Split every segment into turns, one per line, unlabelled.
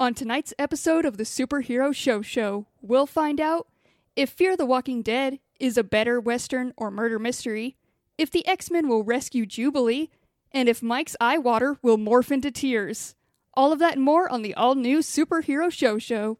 On tonight's episode of the Superhero Show Show, we'll find out if Fear the Walking Dead is a better Western or murder mystery, if the X Men will rescue Jubilee, and if Mike's eye water will morph into tears. All of that and more on the all new Superhero Show Show.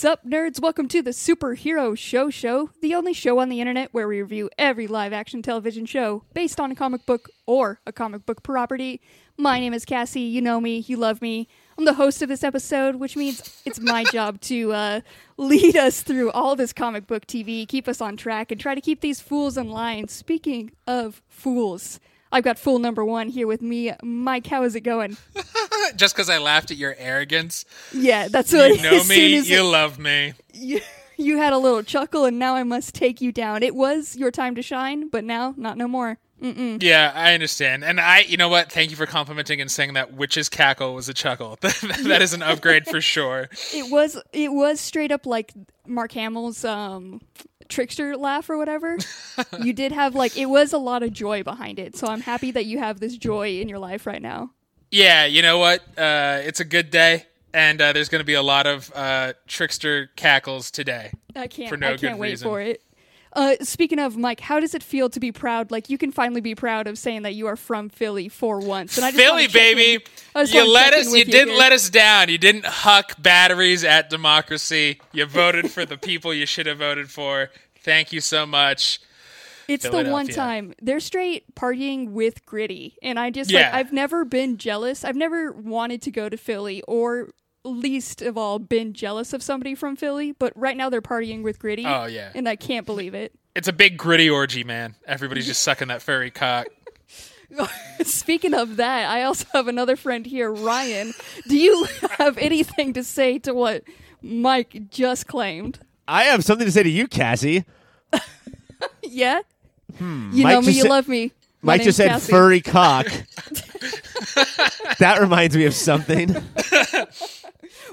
What's up, nerds? Welcome to the Superhero Show Show, the only show on the internet where we review every live action television show based on a comic book or a comic book property. My name is Cassie. You know me. You love me. I'm the host of this episode, which means it's my job to uh, lead us through all this comic book TV, keep us on track, and try to keep these fools in line. Speaking of fools, I've got fool number one here with me. Mike, how is it going?
Just because I laughed at your arrogance.
Yeah, that's what
You know
as
me,
as
you love me.
you, you had a little chuckle, and now I must take you down. It was your time to shine, but now, not no more. Mm-mm.
Yeah, I understand. And I, you know what? Thank you for complimenting and saying that witch's cackle was a chuckle. that is an upgrade for sure.
It was it was straight up like Mark Hamill's um, trickster laugh or whatever. you did have like it was a lot of joy behind it, so I'm happy that you have this joy in your life right now.
Yeah, you know what? Uh, it's a good day, and uh, there's going to be a lot of uh, trickster cackles today.
I can't.
For no
I
good
can't wait
reason.
for it. Uh, speaking of Mike, how does it feel to be proud? Like you can finally be proud of saying that you are from Philly for once. And I just
Philly,
wanna in-
baby.
I just
You let us.
in
You didn't
here.
let us down. You didn't huck batteries at democracy. You voted for the people you should have voted for. Thank you so much.
It's the one time they're straight partying with gritty, and I just like I've never been jealous. I've never wanted to go to Philly, or least of all been jealous of somebody from Philly. But right now they're partying with gritty.
Oh, yeah.
and I can't believe it.
It's a big gritty orgy, man. Everybody's just sucking that furry cock.
Speaking of that, I also have another friend here, Ryan. Do you have anything to say to what Mike just claimed?
I have something to say to you, Cassie.
Yeah, you
Hmm. Mike
know me, you
said-
love me. My
Mike just said
Cassie.
furry cock. that reminds me of something.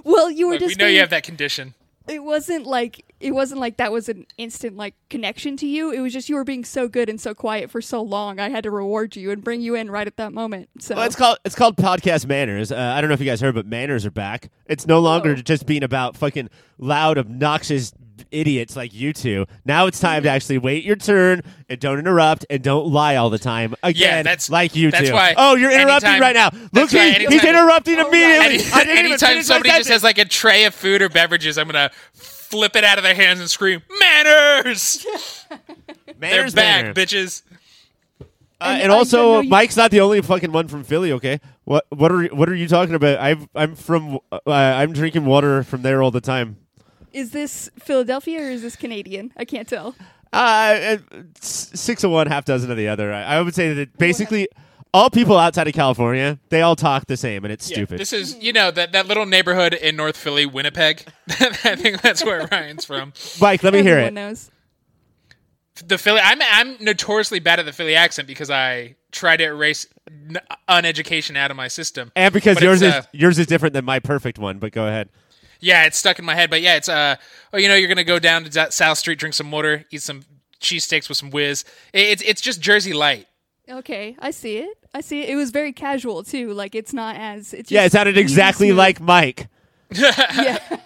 Well, you were
Look, we
just
know you have that condition.
it wasn't like it wasn't like that was an instant like connection to you. It was just you were being so good and so quiet for so long. I had to reward you and bring you in right at that moment. So
Well, it's called it's called podcast manners. Uh, I don't know if you guys heard, but manners are back. It's no longer
Oh.
just being about fucking loud, obnoxious idiots like you two. Now it's time to actually wait your turn and don't interrupt and don't lie all the time. Again,
that's-
like you
that's
two.
why
oh, you're interrupting
anytime-
right now. Look, he,
anytime-
he's interrupting
Oh, right.
immediately.
Any,
I didn't even
anytime somebody just has like a tray of food or beverages, I'm gonna flip it out of their hands and scream "Manners!" They're
manners,
back,
manners.
bitches.
Uh,
And
and also,
don't know you-
Mike's not the only fucking one from Philly. Okay, what what are what are you talking about? I've, I'm from uh, I'm drinking water from there all the time.
Is this Philadelphia or is this Canadian? I can't tell.
Uh, six of one, half dozen of the other. I, I would say that basically all people outside of California they all talk the same, and it's
Yeah,
stupid.
This is you know that that little neighborhood in North Philly, Winnipeg. I think that's where Ryan's from.
Mike, let me hear
Everyone
it.
knows.
The Philly. I'm I'm notoriously bad at the Philly accent because I try to erase n- uneducation out of my system.
And because
But
yours is
uh,
yours is different than my perfect one, but go ahead.
Yeah, it's stuck in my head. But yeah, it's uh, oh, you know, you're gonna go down to South Street, drink some water, eat some cheesesteaks with some whiz. It's it's just Jersey light.
Okay, I see it. I see it. It was very casual too. Like it's not as it's
Yeah, it sounded exactly
to-
like Mike.
yeah.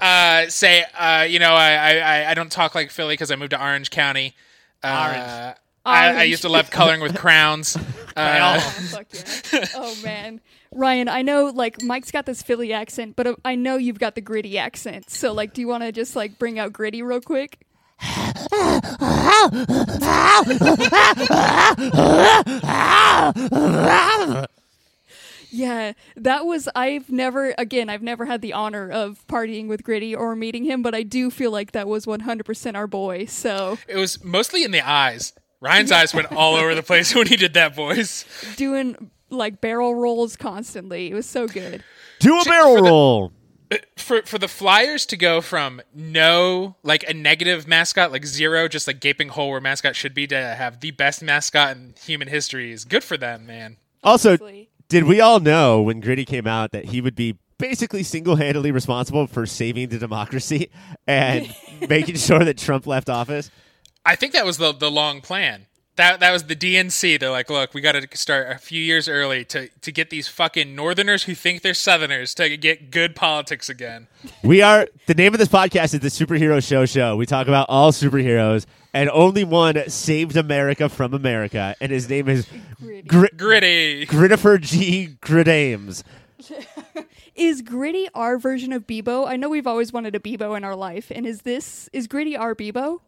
Uh, say, uh, you know, I I, I- I don't talk like Philly because I moved to Orange County. Uh, I, I used to love coloring with crowns. Uh,
Oh, fuck yeah. Oh man. Ryan, I know like Mike's got this Philly accent, but uh, I know you've got the gritty accent. So like do you want to just like bring out gritty real quick? Yeah, that was I've never again, I've never had the honor of partying with Gritty or meeting him, but I do feel like that was 100% our boy. So,
it was mostly in the eyes. Ryan's eyes went all over the place when he did that voice.
doing like barrel rolls constantly. It was so good.
Do a barrel
for the-
roll.
Uh, for for the Flyers to go from no like a negative mascot like zero just like gaping hole where mascot should be to have the best mascot in human history is good for them, man.
Also,
Honestly.
did we all know when Gritty came out that he would be basically single-handedly responsible for saving the democracy and making sure that Trump left office?
I think that was the the long plan. That that was the DNC. They're like, look, we got to start a few years early to to get these fucking Northerners who think they're Southerners to get good politics again.
We are the name of this podcast is the Superhero Show Show. We talk about all superheroes, and only one saved America from America, and his name is
Gritty.
Gr-
Gritty.
Grittifer G. Gridames.
Is Gritty our version of Beebo? I know we've always wanted a Beebo in our life, and is this is Gritty our Beebo?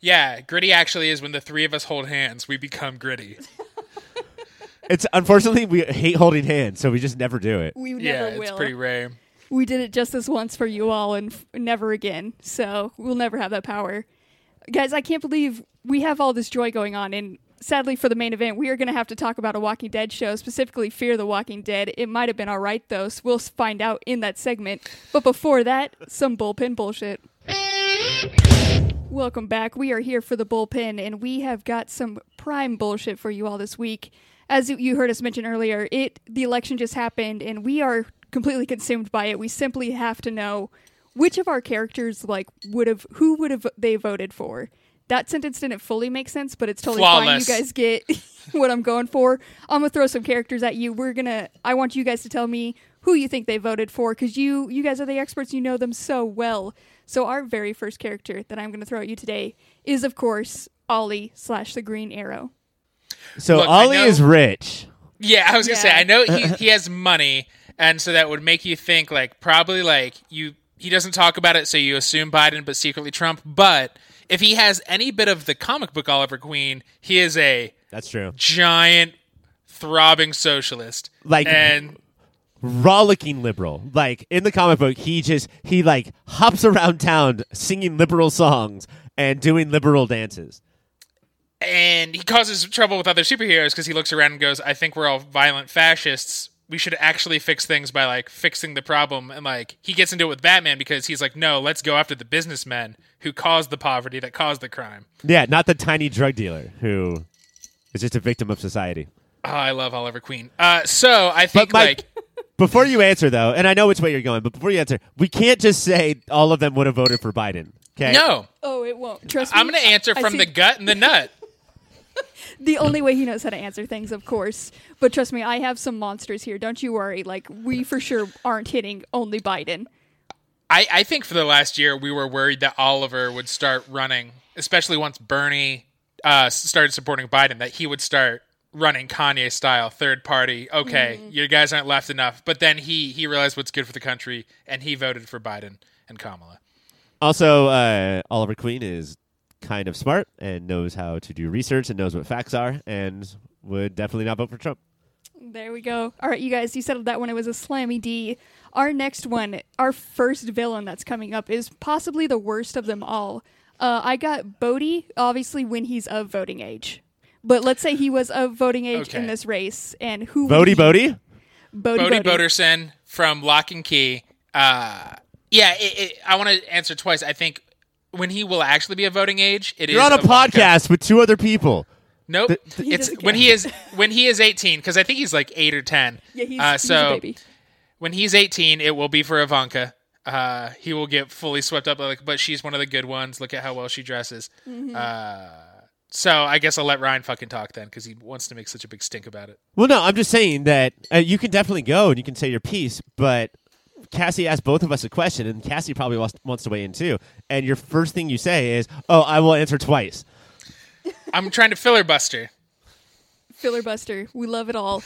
Yeah, gritty actually is when the three of us hold hands, we become gritty.
It's unfortunately we hate holding hands, so we just never do it.
We
yeah,
never
it's
will.
pretty rare.
we did it just this once for you all, and f- never again. So we'll never have that power, guys. I can't believe we have all this joy going on, and sadly for the main event, we are going to have to talk about a Walking Dead show, specifically Fear the Walking Dead. It might have been all right though, so we'll find out in that segment. But before that, some bullpen bullshit. Welcome back. We are here for the bullpen, and we have got some prime bullshit for you all this week. As you heard us mention earlier, it the election just happened, and we are completely consumed by it. We simply have to know which of our characters like would have who would have they voted for. That sentence didn't fully make sense, but it's totally
Flawless.
fine. You guys get what I'm going for. I'm gonna throw some characters at you. We're gonna. I want you guys to tell me who you think they voted for because you you guys are the experts. You know them so well. So our very first character that I'm gonna throw at you today is, of course, Ollie slash the Green Arrow.
So
Look,
Ollie
know-
is rich.
Yeah, I was gonna say I know he, he has money, and so that would make you think like probably like you he doesn't talk about it, so you assume Biden, but secretly Trump. But if he has any bit of the comic book Oliver Queen, he is a
That's true.
giant throbbing socialist.
Like-
and
Rollicking liberal. Like in the comic book, he just he like hops around town singing liberal songs and doing liberal dances.
and he causes trouble with other superheroes because he looks around and goes, "I think we're all violent fascists. We should actually fix things by like fixing the problem." And like he gets into it with Batman because he's like, "No, let's go after the businessmen who caused the poverty that caused the crime."
Yeah, not the tiny drug dealer who is just a victim of society.
Oh, I love Oliver Queen. Uh, so I think
my-
like
Before you answer though, and I know which way you're going, but before you answer, we can't just say all of them would have voted for Biden. Okay?
no,
Oh, it won't. Trust me.
I'm going to answer from the gut and the nut.
The only way he knows how to answer things, of course. But trust me, I have some monsters here. Don't you worry. Like we for sure aren't hitting only Biden.
I, I think for the last year we were worried that Oliver would start running, especially once Bernie uh, started supporting Biden, that he would start running Kanye style third party. Okay, you guys aren't left enough, but then he he realized what's good for the country and he voted for Biden and Kamala.
Also, uh, Oliver Queen is kind of smart and knows how to do research and knows what facts are, and would definitely not vote for Trump.
There we go. All right, you guys, you settled that one. It was a slammy D. Our next one, our first villain that's coming up, is possibly the worst of them all. Uh, I got Bodie, obviously, when he's of voting age. But let's say he was of voting age
Okay.
in this race, and who?
Bodie,
he-
Bodie.
Bodie,
Bodie
Bodie.
Boderson from Locke and Key. Uh, yeah, it, it, I want to answer twice. I think when he will actually be a voting age, it is
You're on a
Ivanka.
podcast with two other people.
Nope.
He
it's when he is when he is 18 because I think he's like 8 or 10.
Yeah, he's,
uh,
he's
so
a baby.
when he's 18 it will be for Ivanka. Uh, he will get fully swept up like but she's one of the good ones. Look at how well she dresses.
Mm-hmm.
Uh, so I guess I'll let Ryan fucking talk then cuz he wants to make such a big stink about it.
Well, no, I'm just saying that uh, you can definitely go and you can say your piece, but Cassie asked both of us a question, and Cassie probably wants, wants to weigh in too. And your first thing you say is, "Oh, I will answer twice."
I'm trying to filibuster.
Fillerbuster. We love it all.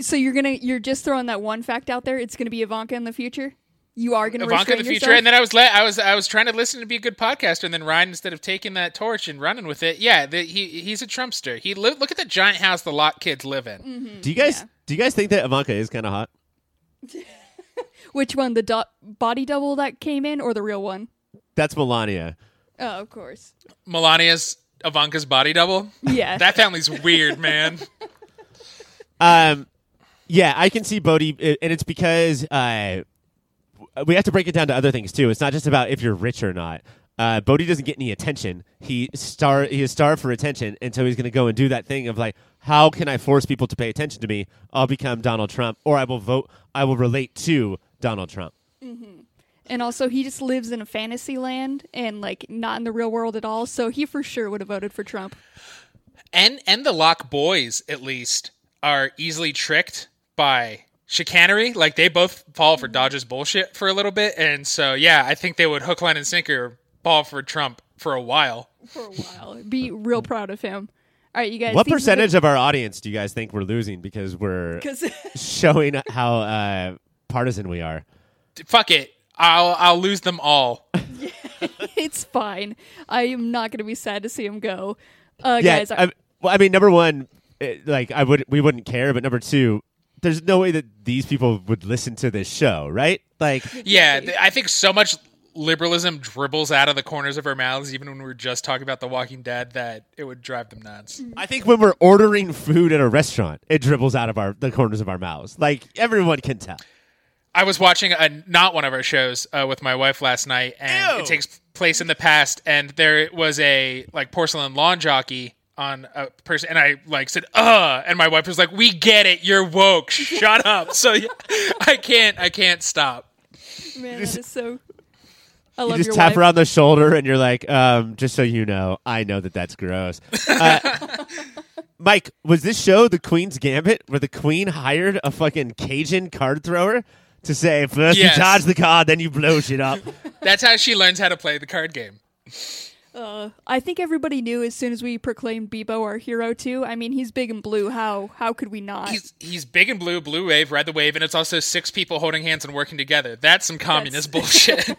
So you're gonna you're just throwing that one fact out there. It's gonna be Ivanka in the future. You are gonna
Ivanka in the future,
yourself?
and then I was let I was I was trying to listen to be a good podcaster, and then Ryan instead of taking that torch and running with it, yeah, the, he he's a Trumpster. He li- look at the giant house the lot kids live in. Mm-hmm.
Do you guys
Yeah.
do you guys think that Ivanka is kind of hot?
Which one? The do- body double that came in, or the real one?
That's Melania.
Oh, of course.
Melania's Ivanka's body double.
Yeah.
That family's weird, man.
Um, Yeah, I can see Bodie, uh, and it's because uh, we have to break it down to other things too. It's not just about if you're rich or not. Uh, Bodie doesn't get any attention. He star he is starved for attention, and so he's going to go and do that thing of like, how can I force people to pay attention to me? I'll become Donald Trump, or I will vote. I will relate to Donald Trump.
And also, he just lives in a fantasy land and like not in the real world at all. So he for sure would have voted for Trump.
and and the Locke boys at least are easily tricked by chicanery. Like they both fall for Dodge's bullshit for a little bit, and so yeah, I think they would hook, line, and sinker ball for Trump for a while.
For a while, be real proud of him. All right, you guys.
What
these are the-
percentage of our audience do you guys think we're losing because we're
'cause-
showing how uh, partisan we are?
Fuck it, I'll I'll lose them all.
it's fine. I am not going to be sad to see him go. Uh,
yeah,
guys,
I, well, I mean, number one, eh, like I would, we wouldn't care, but number two, there's no way that these people would listen to this show, right? Like,
Yeah, th- I think so much liberalism dribbles out of the corners of our mouths, even when we were just talking about The Walking Dead, that it would drive them nuts.
I think when we're ordering food at a restaurant, it dribbles out of our the corners of our mouths. Like everyone can tell.
I was watching a not one of our shows uh, with my wife last night, and
Ew.
it takes place in the past. And there was a like porcelain lawn jockey on a person, and I like said, "Uh," and my wife was like, "We get it, you're woke. Shut up." So yeah, I can't, I can't stop.
man, that is so. I
You just
your
tap
wife.
her on the shoulder, and you're like, um, "Just so you know, I know that that's gross." Uh, Mike, was this show the Queen's Gambit, where the Queen hired a fucking Cajun card thrower to say, first
Yes.
you charge the card, then you blow shit up"?
That's how she learns how to play the card game.
Uh, I think everybody knew as soon as we proclaimed Beebo our hero too. I mean, he's big and blue. How how could we not?
He's he's big and blue, blue wave, ride the wave, and it's also six people holding hands and working together. That's some communist bullshit.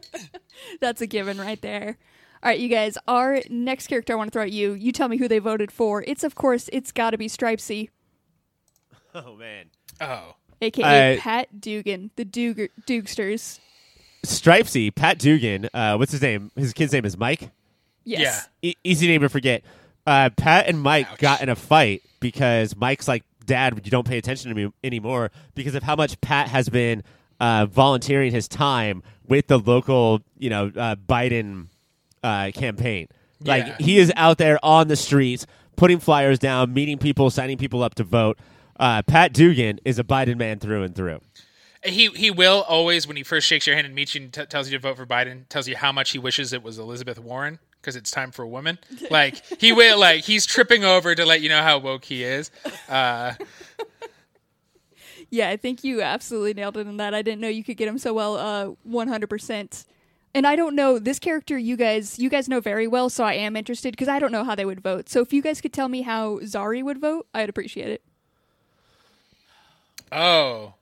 That's a given right there. All right, you guys. Our next character I want to throw at you. You tell me who they voted for. It's of course it's got to be Stripesy,
oh man.
oh.
aka
Uh,
Pat Dugan, the Duger- Dugsters.
Stripesy, Pat Dugan, uh, what's his name? His kid's name is Mike.
Yes.
E- easy name to forget. Uh, Pat and Mike
Ouch.
got in a fight because Mike's like, Dad, you don't pay attention to me anymore because of how much Pat has been uh, volunteering his time with the local, you know, uh, Biden uh, campaign. Like
Yeah.
he is out there on the streets, putting flyers down, meeting people, signing people up to vote. Uh, Pat Dugan is a Biden man through and through.
He he will always when he first shakes your hand and meets you and t- tells you to vote for Biden, tells you how much he wishes it was Elizabeth Warren because it's time for a woman. Like he will like he's tripping over to let you know how woke he is. Uh,
Yeah, I think you absolutely nailed it in that. I didn't know you could get him so well. Uh, one hundred percent. And I don't know this character. You guys, you guys know very well, so I am interested because I don't know how they would vote. So if you guys could tell me how Zari would vote, I'd appreciate it.
oh,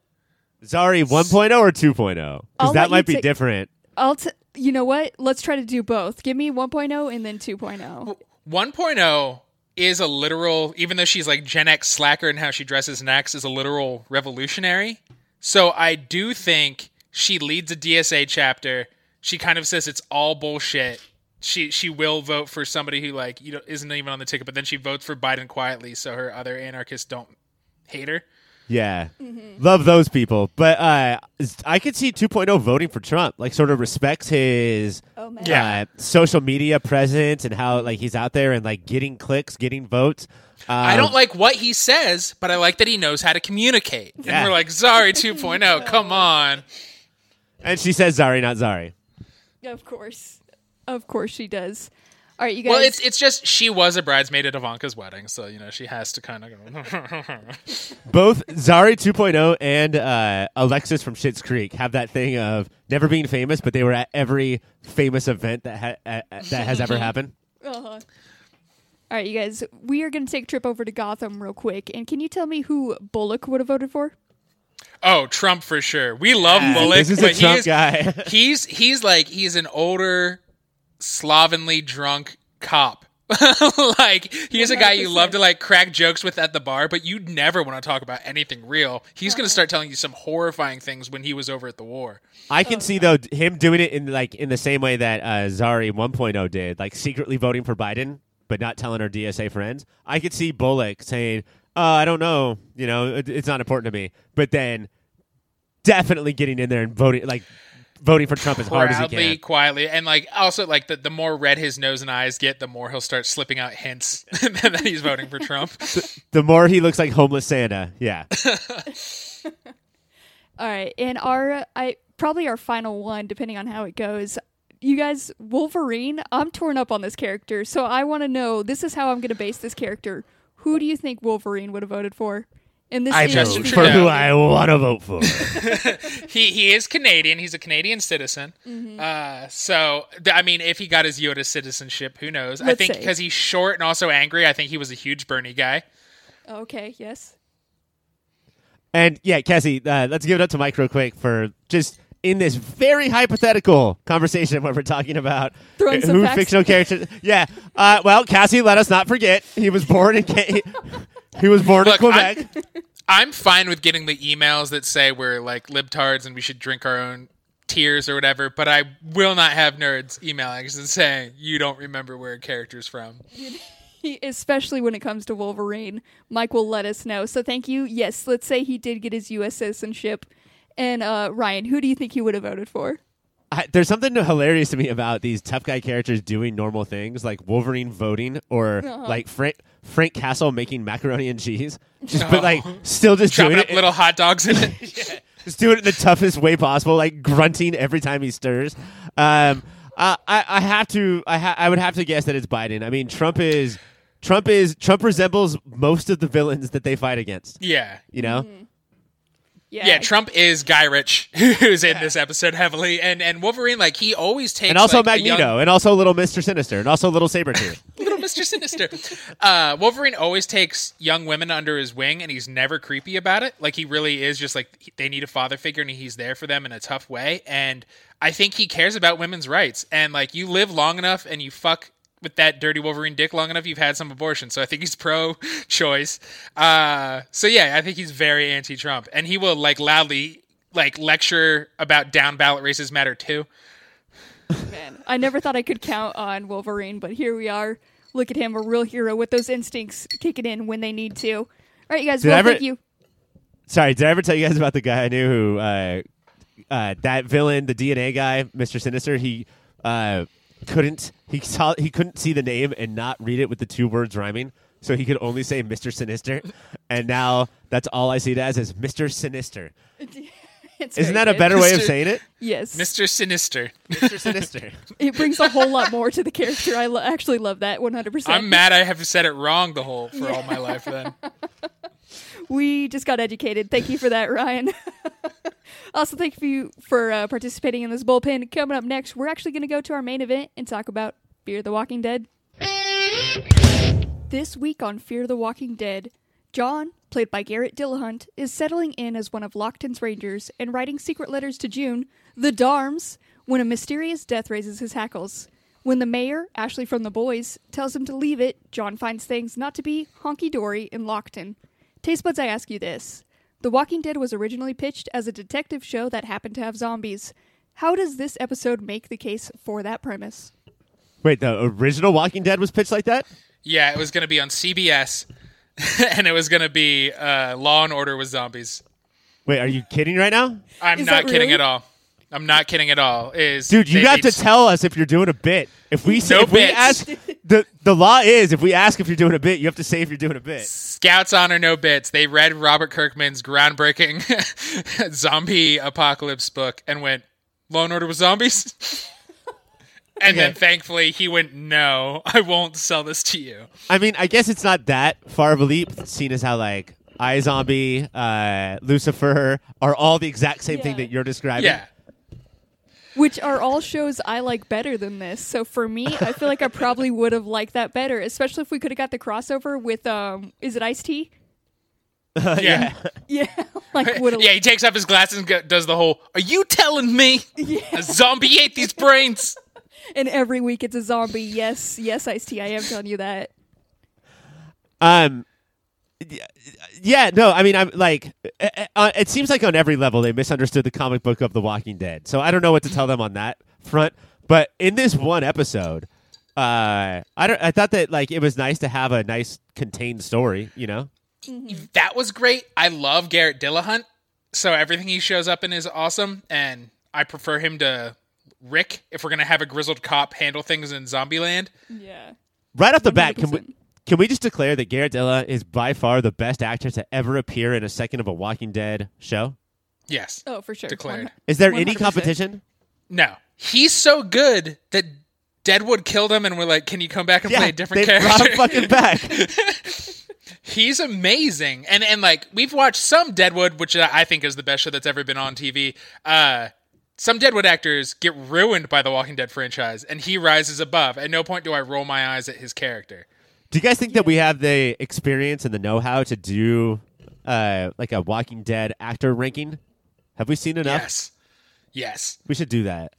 Zari 1.0 or 2.0? Because
I'll
that
let
might
you
be
take-
different.
I'll. T- you know what? Let's try to do both. Give me 1.0 and then oh. 2.0.
1.0 is a literal, even though she's like Gen X slacker and how she dresses next is a literal revolutionary. So I do think she leads a DSA chapter. She kind of says it's all bullshit. She she will vote for somebody who like you know isn't even on the ticket, but then she votes for Biden quietly, so her other anarchists don't hate her.
Yeah. Love those people. But uh, I could see 2.0 voting for Trump. Like, sort of respects his
Oh man.
Yeah.
uh, social media presence and how, like, he's out there and, like, getting clicks, getting votes. Um,
I don't like what he says, but I like that he knows how to communicate.
Yeah.
And we're like, Zari 2.0, come on.
And she says Zari, not Zari.
Of course. Of course she does. All right, you guys.
Well, it's it's just she was a bridesmaid at Ivanka's wedding, so you know she has to kind of go.
Both Zari 2.0 and uh, Alexis from Schitt's Creek have that thing of never being famous, but they were at every famous event that ha- uh, uh, that has ever happened.
Uh-huh. All right, you guys. We are going to take a trip over to Gotham real quick. And can you tell me who Bullock would have voted for?
oh, Trump for sure. We love Bullock,
this is
but
a Trump
he's,
guy.
he's he's like he's an older, slovenly drunk cop. like he's a guy you love to like crack jokes with at the bar, but you'd never want to talk about anything real. He's going to start telling you some horrifying things when he was over at the war.
I can see though him doing it in like in the same way that uh, Zari 1.0 did, like secretly voting for Biden but not telling her DSA friends. I could see Bullock saying, oh, I don't know, you know, it, it's not important to me. But then definitely getting in there and voting, like voting for Trump as hard as he can.
quietly, and like also like the, the more red his nose and eyes get, the more he'll start slipping out hints that he's voting for Trump.
The more he looks like homeless Santa, yeah.
All right, and our I probably our final one, depending on how it goes. You guys, Wolverine. I'm torn up on this character, so I want to know. This is how I'm going to base this character. Who do you think Wolverine would have voted for? And this
I
is
Justin
for
Trudeau.
who I want to vote for.
he he is Canadian. He's a Canadian citizen.
Mm-hmm.
Uh, so th- I mean, if he got his Yoda citizenship, who knows? I
Let's
think because he's short and also angry. I think he was a huge Bernie guy.
okay. Yes.
And yeah, Cassie, uh, let's give it up to Mike real quick for just in this very hypothetical conversation where we're talking about
Throwing some
who
facts.
fictional characters. Yeah. Uh, well, Cassie, let us not forget he was born in Ca- he was born
Look,
in Quebec.
I'm, I'm fine with getting the emails that say we're like libtards and we should drink our own tears or whatever, but I will not have nerds emailing us and saying you don't remember where a character's from.
He, especially when it comes to Wolverine, Mike will let us know. So thank you. Yes, let's say he did get his U.S. citizenship. And uh, Ryan, who do you think he would have voted for?
I, there's something hilarious to me about these tough guy characters doing normal things like Wolverine voting or
Uh-huh.
like Frank Frank Castle making macaroni and cheese. Just but like still just
Chopping
doing
up
it,
little hot dogs in it.
just doing it in the toughest way possible, like grunting every time he stirs. Um, I, I, I have to, I, ha- I would have to guess that it's Biden. I mean, Trump is, Trump is, Trump resembles most of the villains that they fight against.
yeah.
You know,
Mm-hmm. Yeah.
Yeah, Trump is Gyrich, who's in this episode heavily, and and Wolverine, like he always takes,
and also
like,
Magneto,
young-
and also Little Mister Sinister, and also Little Sabretooth.
little Mister Sinister. Uh, Wolverine always takes young women under his wing, and he's never creepy about it. Like he really is just like they need a father figure, and he's there for them in a tough way. And I think he cares about women's rights. And like you live long enough, and you fuck with that dirty Wolverine dick long enough, you've had some abortion. So I think he's pro-choice. Uh, so yeah, I think he's very anti-Trump, and he will like loudly like lecture about down ballot races matter too.
Man, I never thought I could count on Wolverine, but here we are. Look at him, a real hero with those instincts kicking in when they need to. All right, you guys.
Did
well,
ever-
thank you.
Sorry, did I ever tell you guys about the guy I knew who, uh, uh, that villain, the DNA guy, Mister Sinister? He uh, couldn't, he saw, he couldn't see the name and not read it with the two words rhyming, so he could only say Mister Sinister, and now that's all I see it as is Mister Sinister.
It's
Isn't
very
that a
good.
better way of saying it?
Yes,
Mister Sinister.
Mister Sinister.
it brings a whole lot more to the character. I lo- actually love that 100%.
I'm mad I have said it wrong the whole for all my life. Then.
We just got educated. Thank you for that, Ryan. also, thank you for uh, participating in this bullpen. Coming up next, we're actually going to go to our main event and talk about Fear the Walking Dead. This week on Fear the Walking Dead, John, played by Garrett Dillahunt, is settling in as one of Lawton's rangers and writing secret letters to June, the Darms, when a mysterious death raises his hackles. When the mayor, Ashley from The Boys, tells him to leave it, John finds things not to be honky dory in Lawton. Taste buds, I ask you this. The Walking Dead was originally pitched as a detective show that happened to have zombies. How does this episode make the case for that premise?
Wait, the original Walking Dead was pitched like that?
Yeah, it was going to be on CBS, and it was going to be uh, Law and Order with zombies.
Wait, are you kidding right now?
I'm
Is
not kidding
really?
at all. I'm not kidding at all. Is
Dude, you
they-
got to tell us if you're doing a bit. If we say,
No
if we ask the the law is if we ask if you're doing a bit, you have to say if you're doing a bit.
Scouts honor no bits. They read Robert Kirkman's groundbreaking zombie apocalypse book and went, Law and Order with zombies? and then thankfully he went, No, I won't sell this to you.
I mean, I guess it's not that far of a leap, seen as how like iZombie, uh, Lucifer are all the exact same thing that you're describing.
Yeah.
Which are all shows I like better than this. So for me, I feel like I probably would have liked that better, especially if we could have got the crossover with um is it Ice T?
Yeah.
Yeah, like would have
Yeah, he takes off his glasses and go- does the whole, Are you telling me a zombie ate these brains?
and every week it's a zombie. Yes, yes, Ice T, I am telling you that.
Um. Y- Yeah, no, I mean, I'm like, uh, uh, it seems like on every level they misunderstood the comic book of The Walking Dead. So I don't know what to tell them on that front. But in this one episode, uh, I don't. I thought that like it was nice to have a nice contained story. You know,
that was great. I love Garrett Dillahunt, so everything he shows up in is awesome, and I prefer him to Rick if we're gonna have a grizzled cop handle things in Zombieland.
Yeah.
Right off the bat, can we
100%.
Can we just declare that Garrett Dilla is by far the best actor to ever appear in a second of a Walking Dead show?
Yes.
Oh, for sure.
Declared.
One-
Is there any
100%.
competition?
No, he's so good that Deadwood killed him, and we're like, "Can you come back and play a different
they
character?"
brought him fucking back.
He's amazing, and and like we've watched some Deadwood, which I think is the best show that's ever been on TV. Uh, some Deadwood actors get ruined by the Walking Dead franchise, and he rises above. At no point do I roll my eyes at his character.
Do you guys think that we have the experience and the know-how to do uh, like a Walking Dead actor ranking? Have we seen enough?
Yes, yes.
We should do that.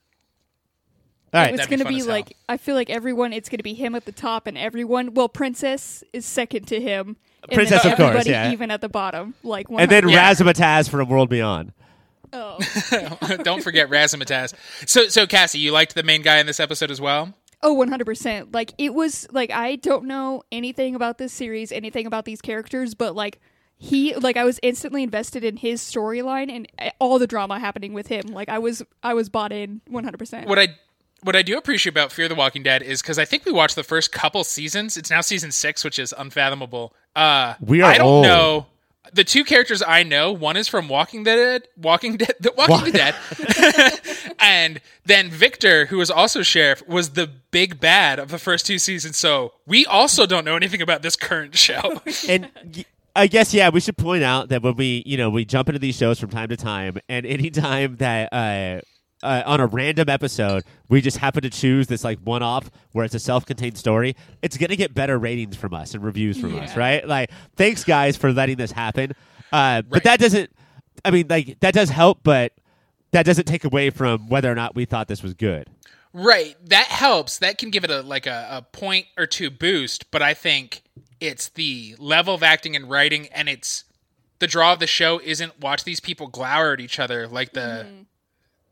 All right.
it's going to
fun
be
as hell.
like I feel like everyone. It's going to be him at the top, and everyone. Well, Princess is second to him. and
Princess,
then
of course,
everybody
yeah.
even at the bottom. Like,
and then
100
Yeah.
Razzmatazz from World Beyond.
oh,
Don't forget Razzmatazz. So, so Cassie, you liked the main guy in this episode as well.
Oh, one hundred percent. Like it was like I don't know anything about this series, anything about these characters, but like he like I was instantly invested in his storyline and uh, all the drama happening with him. Like I was I was bought in one hundred percent.
What I what I do appreciate about Fear the Walking Dead is because I think we watched the first couple seasons. It's now season six, which is unfathomable. Uh,
We are
I don't
old.
know. The two characters I know, one is from Walking Dead, Walking Dead, The Walking Dead, and then Victor, who was also sheriff, was the big bad of the first two seasons. So we also don't know anything about this current show.
and I guess yeah, we should point out that when we you know we jump into these shows from time to time, and anytime that uh, uh, on a random episode we just happen to choose this like one off where it's a self contained story, it's gonna get better ratings from us and reviews from us, right? Like thanks guys for letting this happen, uh, but that doesn't. I mean, like that does help, but that doesn't take away from whether or not we thought this was good.
Right. That helps. That can give it a like a, a point or two boost, but I think it's the level of acting and writing and it's the draw of the show isn't watch these people glower at each other like the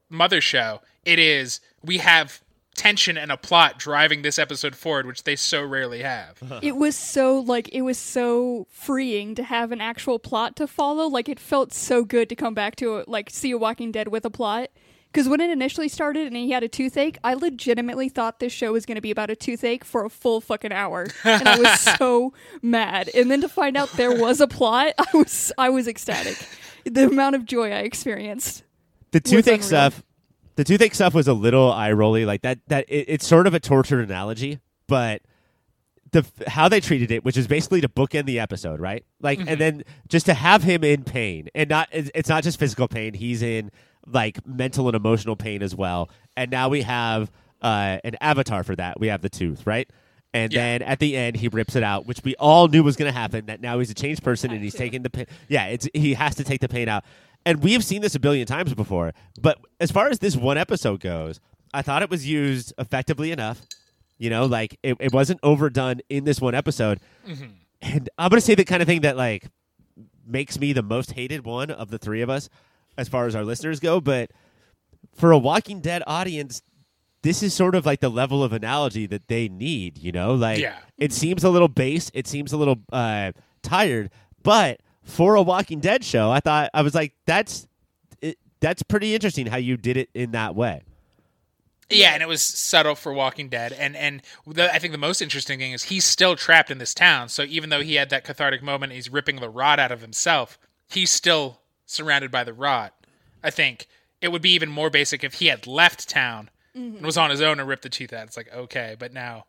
mother show. It is we have tension and a plot driving this episode forward, which they so rarely have.
it was so like it was so freeing to have an actual plot to follow. Like it felt so good to come back to like see a walking dead with a plot. Because when it initially started and he had a toothache i legitimately thought this show was going to be about a toothache for a full fucking hour. And i was so mad. And then to find out there was a plot i was i was ecstatic. The amount of joy i experienced
the toothache stuff the toothache stuff was a little eye rolly like that that it, it's sort of a tortured analogy but the how they treated it which is basically to bookend the episode right? Like and then just to have him in pain and not it's not just physical pain he's in like mental and emotional pain as well and now we have uh an avatar for that we have the tooth right? And
Yeah.
then at the end he rips it out which we all knew was going to happen that now he's a changed person and he's taking the pain yeah it's he has to take the pain out and we've seen this a billion times before but as far as this one episode goes i thought it was used effectively enough. You know like it, it wasn't overdone in this one episode. And i'm going to say the kind of thing that like makes me the most hated one of the three of us as far as our listeners go but for a walking dead audience this is sort of like the level of analogy that they need you know? Like
Yeah.
it seems a little base it seems a little uh, tired but for a walking dead show i thought i was like that's it, that's pretty interesting how you did it in that way
Yeah, and it was subtle for Walking Dead, and and the, I think the most interesting thing is he's still trapped in this town. So even though he had that cathartic moment, he's ripping the rot out of himself. He's still surrounded by the rot. I think it would be even more basic if he had left town mm-hmm. and was on his own and ripped the tooth out. It's like okay, but now,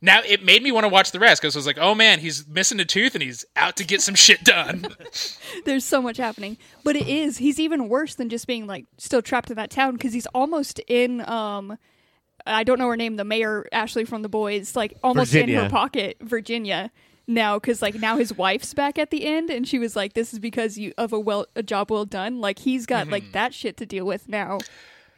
now it made me want to watch the rest because I was like, oh man, he's missing a tooth and he's out to get some shit done.
there's so much happening. But it is he's even worse than just being like still trapped in that town because he's almost in um i don't know her name the mayor ashley from the boys like almost in her pocket virginia now because like now his wife's back at the end and she was like this is because you of a well a job well done. Like he's got like that shit to deal with now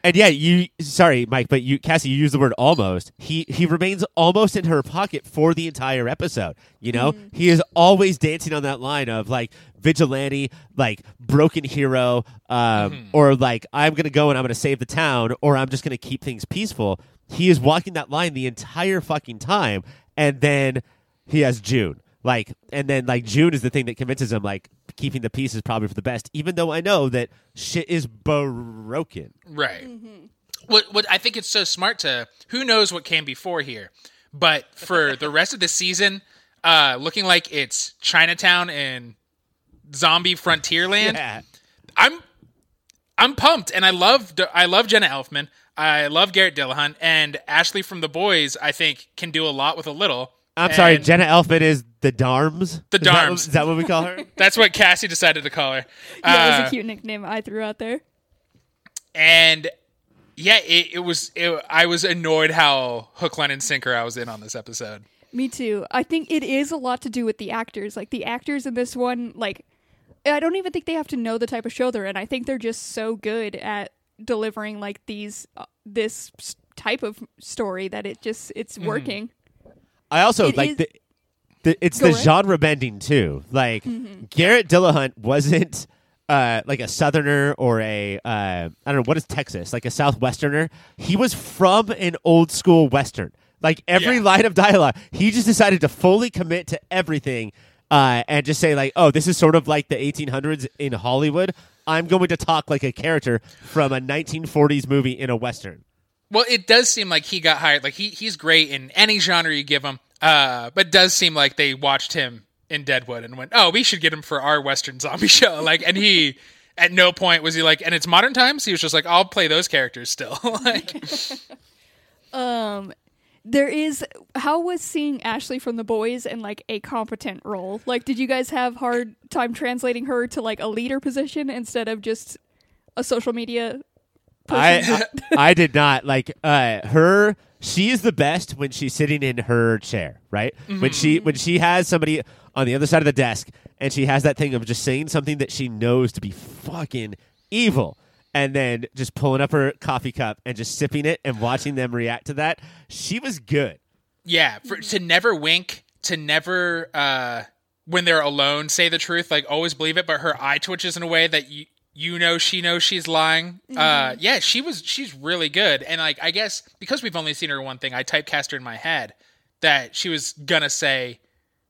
And yeah, you sorry, Mike, but you Cassie, you use the word almost. He he remains almost in her pocket for the entire episode. You know? He is always dancing on that line of like vigilante, like broken hero, um, or like I'm gonna go and I'm gonna save the town, or I'm just gonna keep things peaceful. He is walking that line the entire fucking time, and then he has June. Like, and then like June is the thing that convinces him like keeping the peace is probably for the best, even though I know that shit is broken.
Right. What what I think it's so smart to who knows what came before here, but for the rest of the season, uh, looking like it's Chinatown and zombie frontierland.
Yeah.
I'm I'm pumped, and I love I love Jenna Elfman. I love Garrett Dillahunt and Ashley from The Boys. I think can do a lot with a little.
I'm sorry,
And
Jenna Elfman is the Darms.
The
Is that-
Darms.
Is that what we call her?
That's what Cassie decided to call her.
Yeah, it
Uh,
was a cute nickname I threw out there.
and yeah, it, it was. It, I was annoyed how hook, line, and sinker I was in on this episode.
Me too. I think it is a lot to do with the actors. Like the actors in this one, like I don't even think they have to know the type of show they're in. I think they're just so good at delivering like these uh, this s- type of story that it just it's working.
I also
It
like
is-
the, the it's
Go
the
ahead.
genre bending too. Like Garrett Dillahunt wasn't uh, like a southerner or a uh, I don't know what is Texas like a southwesterner. He was from an old school western. Like every
Yeah.
line of dialogue, he just decided to fully commit to everything uh, and just say like, "Oh, this is sort of like the 1800s in Hollywood." I'm going to talk like a character from a 1940s movie in a western.
Well, it does seem like he got hired. Like he he's great in any genre you give him. Uh, but does seem like they watched him in Deadwood and went, "Oh, we should get him for our Western zombie show." Like, and he at no point was he like, and it's modern times. He was just like, "I'll play those characters still." like,
Um there is how was seeing Ashley from the boys in like a competent role? Like did you guys have hard time translating her to like a leader position instead of just a social media?
I, I I did not like uh her she is the best when she's sitting in her chair, right? When she when she has somebody on the other side of the desk and she has that thing of just saying something that she knows to be fucking evil and then just pulling up her coffee cup and just sipping it and watching them react to that. She was good.
yeah, for, to never wink, to never uh, when they're alone say the truth. Like always believe it, but her eye twitches in a way that you you know she knows she's lying. Uh, yeah, she was she's really good, and like I guess because we've only seen her one thing, I typecast her in my head that she was gonna say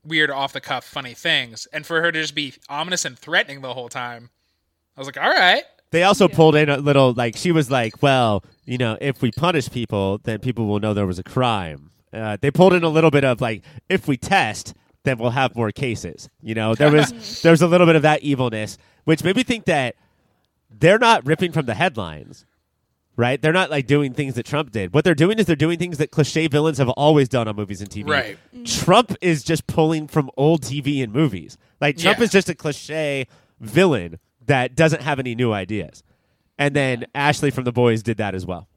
weird off the cuff funny things, and for her to just be ominous and threatening the whole time, I was like, all right.
They also pulled in a little like she was like, well, you know, if we punish people, then people will know there was a crime. Uh, they pulled in a little bit of like, if we test, then we'll have more cases. You know, there was there's a little bit of that evilness, which made me think that they're not ripping from the headlines, right? They're not like doing things that Trump did. What they're doing is they're doing things that cliche villains have always done on movies and TV.
Right. Mm.
Trump is just pulling from old TV and movies. Like Trump
Yeah.
is just a cliche villain that doesn't have any new ideas. And then Ashley from The Boys did that as well.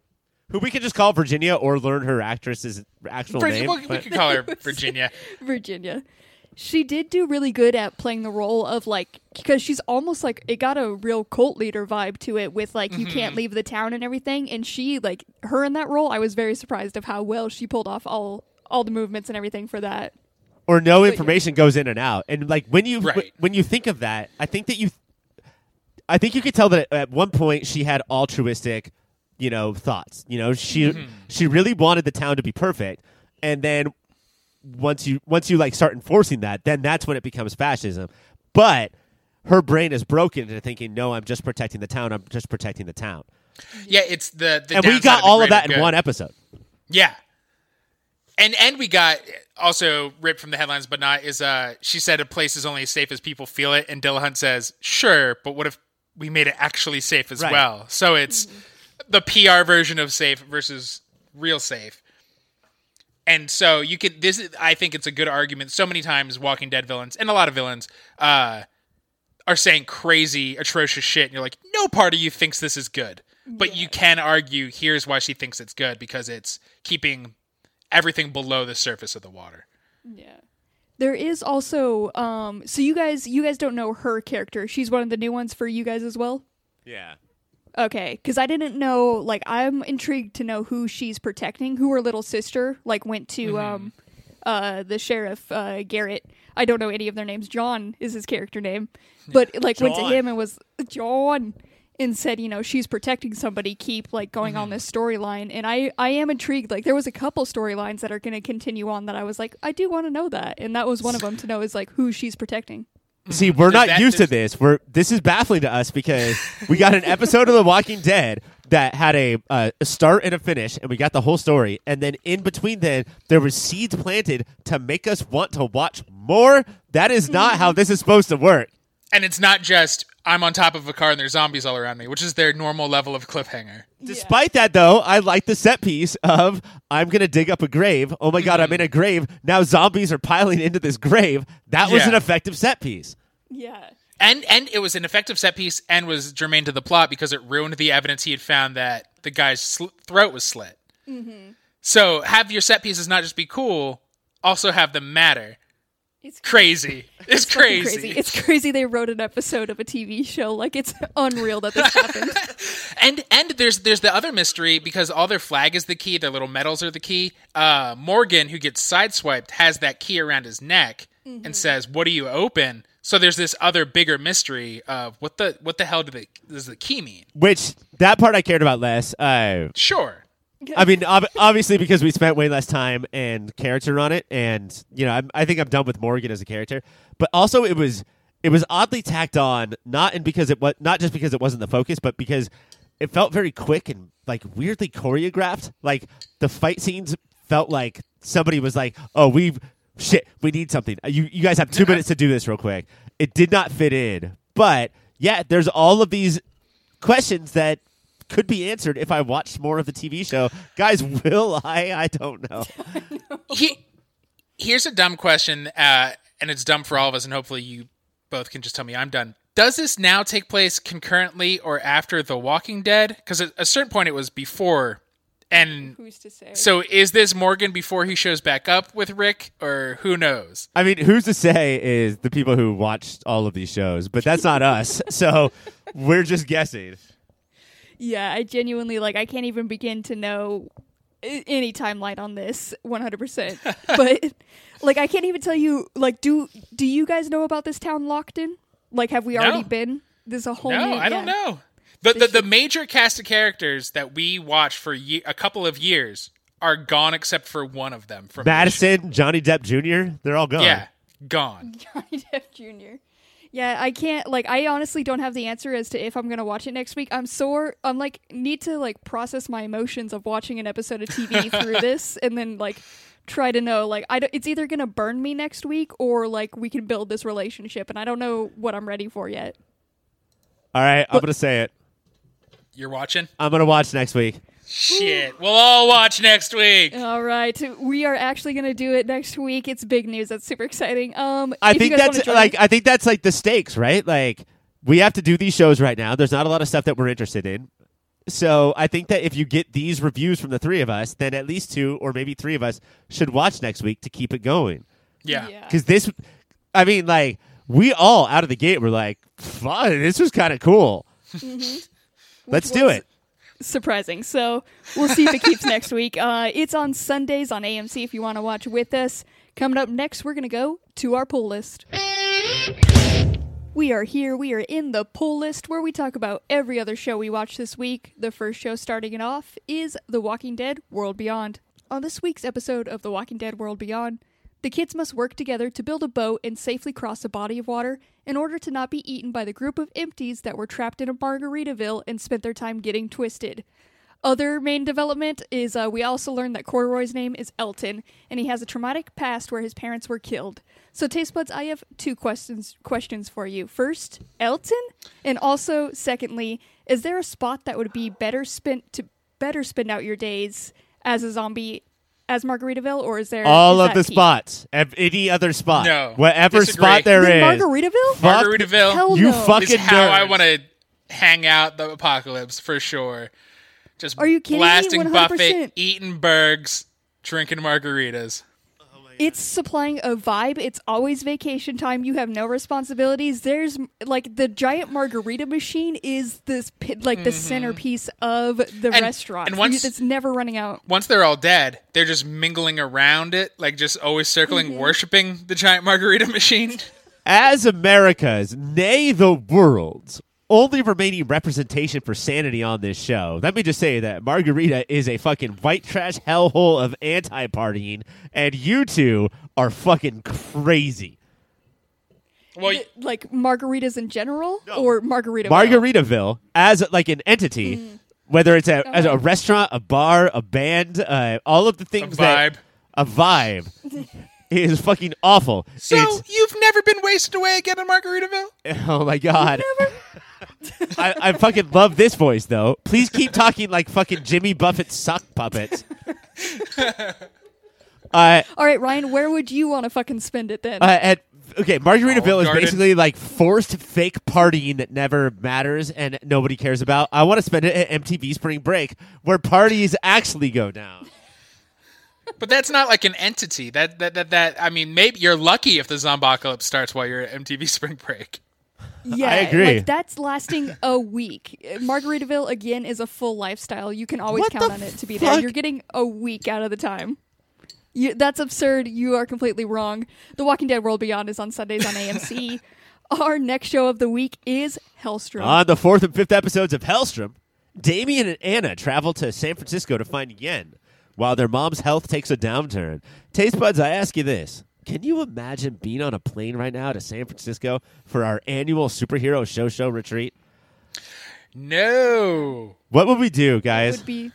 Who we could just call Virginia or learn her actress's actual
Vir-
name.
we, we could call her Virginia.
Virginia. She did do really good at playing the role of like because she's almost like it got a real cult leader vibe to it with like you can't mm-hmm. leave the town and everything and she like her in that role I was very surprised of how well she pulled off all all the movements and everything for that.
or no information goes in and out. And like when you
Right.
when you think of that, I think that you I think you could tell that at one point she had altruistic, you know, thoughts. You know, she mm-hmm. she really wanted the town to be perfect. And then once you once you like start enforcing that, then that's when it becomes fascism. But her brain is broken into thinking, no, I'm just protecting the town. I'm just protecting the town.
Yeah, it's the, the
and we got
the
all of
greater
that in
good.
one episode.
Yeah. And and we got also ripped from the headlines, but not is uh she said a place is only as safe as people feel it, and Dillahunt says, Sure, but what if we made it actually safe as
Right.
well? So it's the PR version of safe versus real safe. And so you could this is, I think it's a good argument. So many times Walking Dead villains and a lot of villains uh are saying crazy, atrocious shit, and you're like, no part of you thinks this is good. But you can argue here's why she thinks it's good because it's keeping everything below the surface of the water.
Yeah. There is also um so you guys you guys don't know her character. She's one of the new ones for you guys as well?
Yeah.
Okay, cuz I didn't know like I'm intrigued to know who she's protecting, who her little sister like went to um uh the sheriff uh Garrett. I don't know any of their names. John is his character name. But like went to him and was John and said, you know, she's protecting somebody, keep like going
Mm-hmm.
on this storyline. And I, I am intrigued. Like there was a couple storylines that are going to continue on that I was like, I do want to know that. And that was one of them to know is like who she's protecting.
See, we're not used to this. We're this is baffling to us because we got an episode of The Walking Dead that had a, uh, a start and a finish, and we got the whole story. And then in between, then there was seeds planted to make us want to watch more. That is not how this is supposed to work.
And it's not just I'm on top of a car and there's zombies all around me, which is their normal level of cliffhanger.
Despite that, though, I like the set piece of I'm gonna dig up a grave. Oh my god, I'm mm-hmm. in a grave now. Zombies are piling into this grave. That was
Yeah.
an effective set piece.
Yeah.
And and it was an effective set piece and was germane to the plot because it ruined the evidence he had found that the guy's sl- throat was slit. Mm-hmm. So have your set pieces not just be cool, also have them matter.
It's
Crazy. It's,
fucking
crazy.
It's crazy they wrote an episode of a TV show. Like it's unreal that this happened.
And and there's there's the other mystery because all their flag is the key, their little medals are the key. Uh, Morgan, who gets sideswiped, has that key around his neck and says, "What do you open?" So there's this other bigger mystery of what the what the hell do the, does the key mean?
Which that part I cared about less. Uh,
Sure,
I mean, ob- obviously because we spent way less time and character on it, and you know, I'm, I think I'm done with Morgan as a character. But also, it was it was oddly tacked on, not and because it was not just because it wasn't the focus, but because it felt very quick and like weirdly choreographed. Like the fight scenes felt like somebody was like, "Oh, we shit, we need something. You you guys have two minutes to do this real quick." It did not fit in, but yeah, there's all of these questions that could be answered if I watched more of the TV show. Guys, will I? I don't know.
he, here's a dumb question, uh, and it's dumb for all of us, and hopefully you both can just tell me I'm done. Does this now take place concurrently or after The Walking Dead? Because at a certain point it was before, and
Who's to say?
so is this Morgan before he shows back up with Rick, or who knows?
I mean, who's to say is the people who watched all of these shows, but that's not us. So we're just guessing.
Yeah, I genuinely like I can't even begin to know any timeline on this 100%. but like I can't even tell you like do do you guys know about this town Lawton? Like have we already
No.
been? There's a whole
No,
new,
I don't know. The, the the major cast of characters that we watched for ye- a couple of years are gone except for one of them from
Madison, Johnny Depp Jr., they're all gone.
Yeah, gone.
Johnny Depp Jr. Yeah, I can't like I honestly don't have the answer as to if I'm gonna watch it next week. I'm sore I'm like need to like process my emotions of watching an episode of TV through this and then like try to know like I don't, it's either gonna burn me next week or like we can build this relationship and I don't know what I'm ready for yet.
All right, I'm going to say it.
You're watching?
I'm going to watch next week.
Shit. We'll all watch next week.
All right, we are actually gonna do it next week. It's big news. That's super exciting. Um,
I think that's like I think that's like the stakes, right? Like we have to do these shows right now. There's not a lot of stuff that we're interested in. So I think that if you get these reviews from the three of us, then at least two or maybe three of us should watch next week to keep it going.
Yeah.
yeah.
Because this, I mean, like we all out of the gate were like, "Fun! This was kind of cool. Let's do it."
Surprising. So we'll see if it keeps next week. Uh, it's on Sundays on AMC if you want to watch with us. Coming up next, we're going to go to our pull list. We are here. We are in the pull list where we talk about every other show we watch this week. The first show starting it off is The Walking Dead World Beyond. On this week's episode of The Walking Dead World Beyond, the kids must work together to build a boat and safely cross a body of water in order to not be eaten by the group of empties that were trapped in a Margaritaville and spent their time getting twisted. Other main development is uh, we also learned that Corduroy's name is Elton, and he has a traumatic past where his parents were killed. So, Taste Buds, I have two questions questions for you. First, Elton, and also, secondly, is there a spot that would be better spent to better spend out your days as a zombie as Margaritaville, or is there
All
is
of the
peak?
spots, ev- any other spot,
No.
whatever
Disagree.
spot there
Then
is.
Margaritaville?
Fuck-
Margaritaville
Hell
You
no.
fucking
is how I
nerds.
want to hang out the apocalypse for sure. Just
Are you kidding me?
blasting
100%.
buffet, eating burgers, drinking margaritas.
It's supplying a vibe. It's always vacation time. You have no responsibilities. There's like the giant margarita machine is this pi- like the centerpiece of the
Mm-hmm. And-
restaurant.
and once-
it's never running out.
Once they're all dead, they're just mingling around it, like just always circling,
Mm-hmm.
worshiping the giant margarita machine.
As America's, nay the world's only remaining representation for sanity on this show. Let me just say that Margarita is a fucking white trash hellhole of anti partying, and you two are fucking crazy.
Well,
Th- like margaritas in general
No.
or margarita
Margaritaville as like an entity,
Mm.
whether it's a as a restaurant, a bar, a band, uh, all of the
a
things that a vibe is fucking awful.
So
It's-
you've never been wasted away again in Margaritaville?
oh my god. I, I fucking love this voice though. Please keep talking like fucking Jimmy Buffett sock puppets. uh,
All right, Ryan, where would you want to fucking spend it then?
uh, at okay, Margaritaville
Olive
is
Garden.
basically like forced fake partying that never matters and nobody cares about. I want to spend it at MTV Spring Break, where parties actually go down.
But that's not like an entity. That that that, that I mean, maybe you're lucky if the zombocalypse starts while you're at MTV Spring Break.
Yeah,
I agree.
Like, that's lasting a week. Margaritaville again is a full lifestyle. You can always
What
count on it to be
fuck?
there. You're getting a week out of the time. You, that's absurd. You are completely wrong. The Walking Dead World Beyond is on Sundays on AMC. Our next show of the week is Helstrom.
On the fourth and fifth episodes of Helstrom, Damien and Anna travel to San Francisco to find Yen, while their mom's health takes a downturn. Taste buds, I ask you this. Can you imagine being on a plane right now to San Francisco for our annual superhero show show retreat?
No,
What would we do, guys?
would be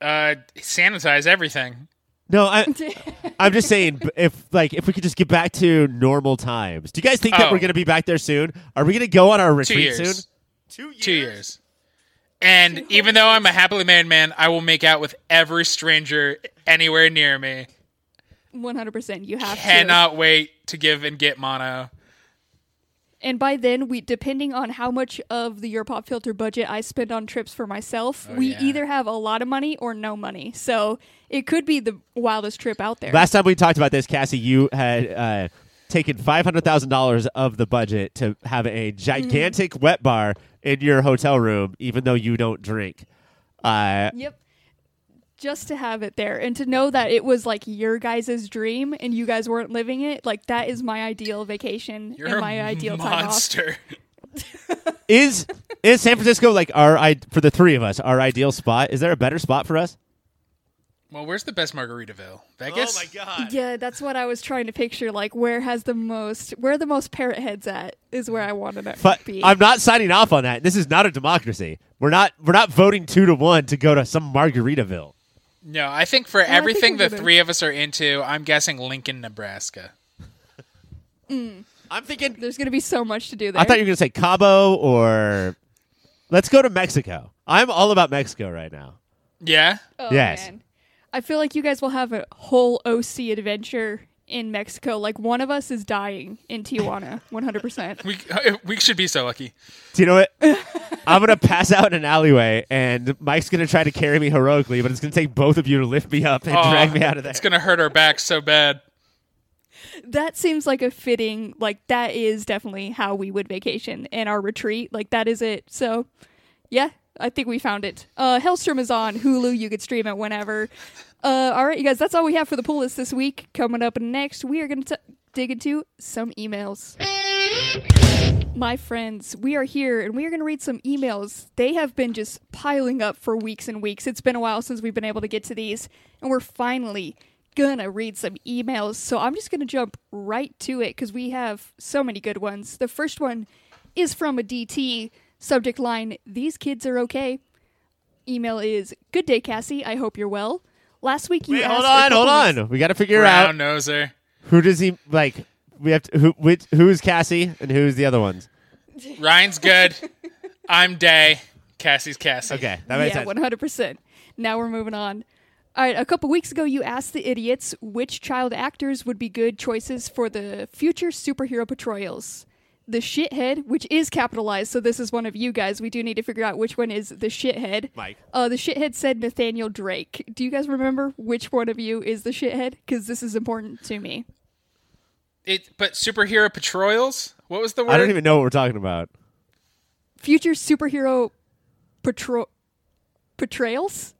uh, sanitize everything.
No, I, I'm just saying if like if we could just get back to normal times. Do you guys think that
Oh.
we're going to be back there soon? Are we going to go on our
Two
retreat
years.
soon? Two years.
Two years. And even though I'm a happily married man, I will make out with every stranger anywhere near me.
100%. You have to.
Cannot wait to give and get mono.
And by then, we depending on how much of the Europop filter budget I spend on trips for myself,
Oh,
we
yeah.
either have a lot of money or no money. So it could be the wildest trip out there.
Last time we talked about this, Cassie, you had uh, taken five hundred thousand dollars of the budget to have a gigantic wet bar in your hotel room, even though you don't drink. Uh,
Yep. Just to have it there and to know that it was like your guys' dream and you guys weren't living it, like that is my ideal vacation
You're
and
a
my ideal time off.
monster.
is is San Francisco like our I- for the three of us our ideal spot? Is there a better spot for us?
Well, where's the best Margaritaville? Vegas.
Oh my god!
Yeah, that's what I was trying to picture. Like, where has the most, where the most parrot heads at is where I wanted it
But
to be.
I'm not signing off on that. This is not a democracy. We're not we're not voting two to one to go to some Margaritaville.
No, I think for oh,
think
everything
we're
the
gonna-
three of us are into, I'm guessing Lincoln, Nebraska.
I'm thinking.
There's going to be so much to do there.
I thought you were going to say Cabo or let's go to Mexico. I'm all about Mexico right now.
Yeah.
Oh,
Yes.
man. I feel like you guys will have a whole OC adventure in Mexico. Like one of us is dying in Tijuana, 100%.
We uh, we should be so lucky.
Do you know what? I'm gonna pass out in an alleyway, and Mike's gonna try to carry me heroically, but it's gonna take both of you to lift me up and
Oh,
drag me out of there.
It's gonna hurt our backs so bad.
that seems like a fitting, like that is definitely how we would vacation in our retreat. Like that is it. So, yeah, I think we found it. Uh, Helstrom is on Hulu. You could stream it whenever. Uh, all right, you guys, that's all we have for the pull list this week. Coming up next, we are going to dig into some emails. My friends, we are here and we are going to read some emails. They have been just piling up for weeks and weeks. It's been a while since we've been able to get to these, and we're finally gonna read some emails. So I'm just gonna jump right to it because we have so many good ones. The first one is from a DT. Subject line These kids are okay. Email is Good day, Cassie. I hope you're well. Last week you
Wait,
asked
hold on, hold
weeks-
on. We got to figure
Brown
out
noser.
who does he like. We have to who which, who's Cassie and who's the other ones.
Ryan's good. I'm Day. Cassie's Cassie.
Okay, that makes
yeah,
sense.
one hundred percent. Now we're moving on. All right, a couple weeks ago, you asked the idiots which child actors would be good choices for the future superhero portrayals. The shithead, which is capitalized, so this is one of you guys. We do need to figure out which one is the shithead.
Mike.
Uh, the shithead said Nathaniel Drake. Do you guys remember which one of you is the shithead? Because this is important to me.
It, but superhero patrols. What was the word?
I don't even know what we're talking about.
Future superhero portro- portrayals?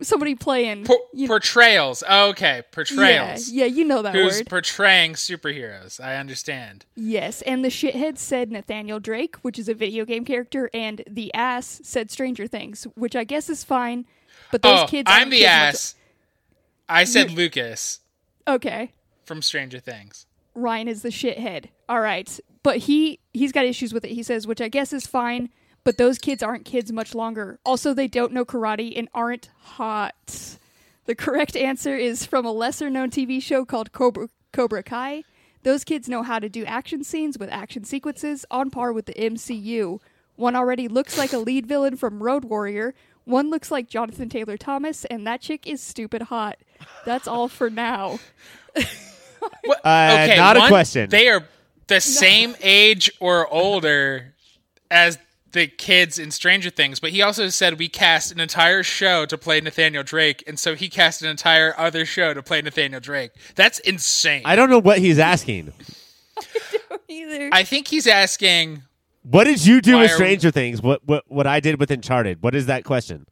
Somebody playing. You-
portrayals. Okay, portrayals.
yeah, you know that
Who's
word.
portraying superheroes? I understand.
yes, and the shithead said Nathaniel Drake, which is a video game character, and the ass said Stranger Things, which I guess is fine. But those
oh,
kids.
I'm the
kids much-
ass. I said Lucas
Okay,
from Stranger Things.
Ryan is the shithead. All right, but he he's got issues with it. He says, which I guess is fine. But those kids aren't kids much longer. Also, they don't know karate and aren't hot. The correct answer is from a lesser known TV show called Cobra, Cobra Kai. Those kids know how to do action scenes with action sequences on par with the MCU. One already looks like a lead villain from Road Warrior. One looks like Jonathan Taylor Thomas, and that chick is stupid hot. That's all for now.
Uh,
okay,
not a question.
They are the same age or older as the kids in Stranger Things, but he also said we cast an entire show to play Nathaniel Drake, and so he cast an entire other show to play Nathaniel Drake. That's insane.
I don't know what he's asking.
I don't Either.
I think he's asking.
What did you do with
are-
Stranger Things? What what what I did with Uncharted? What is that question?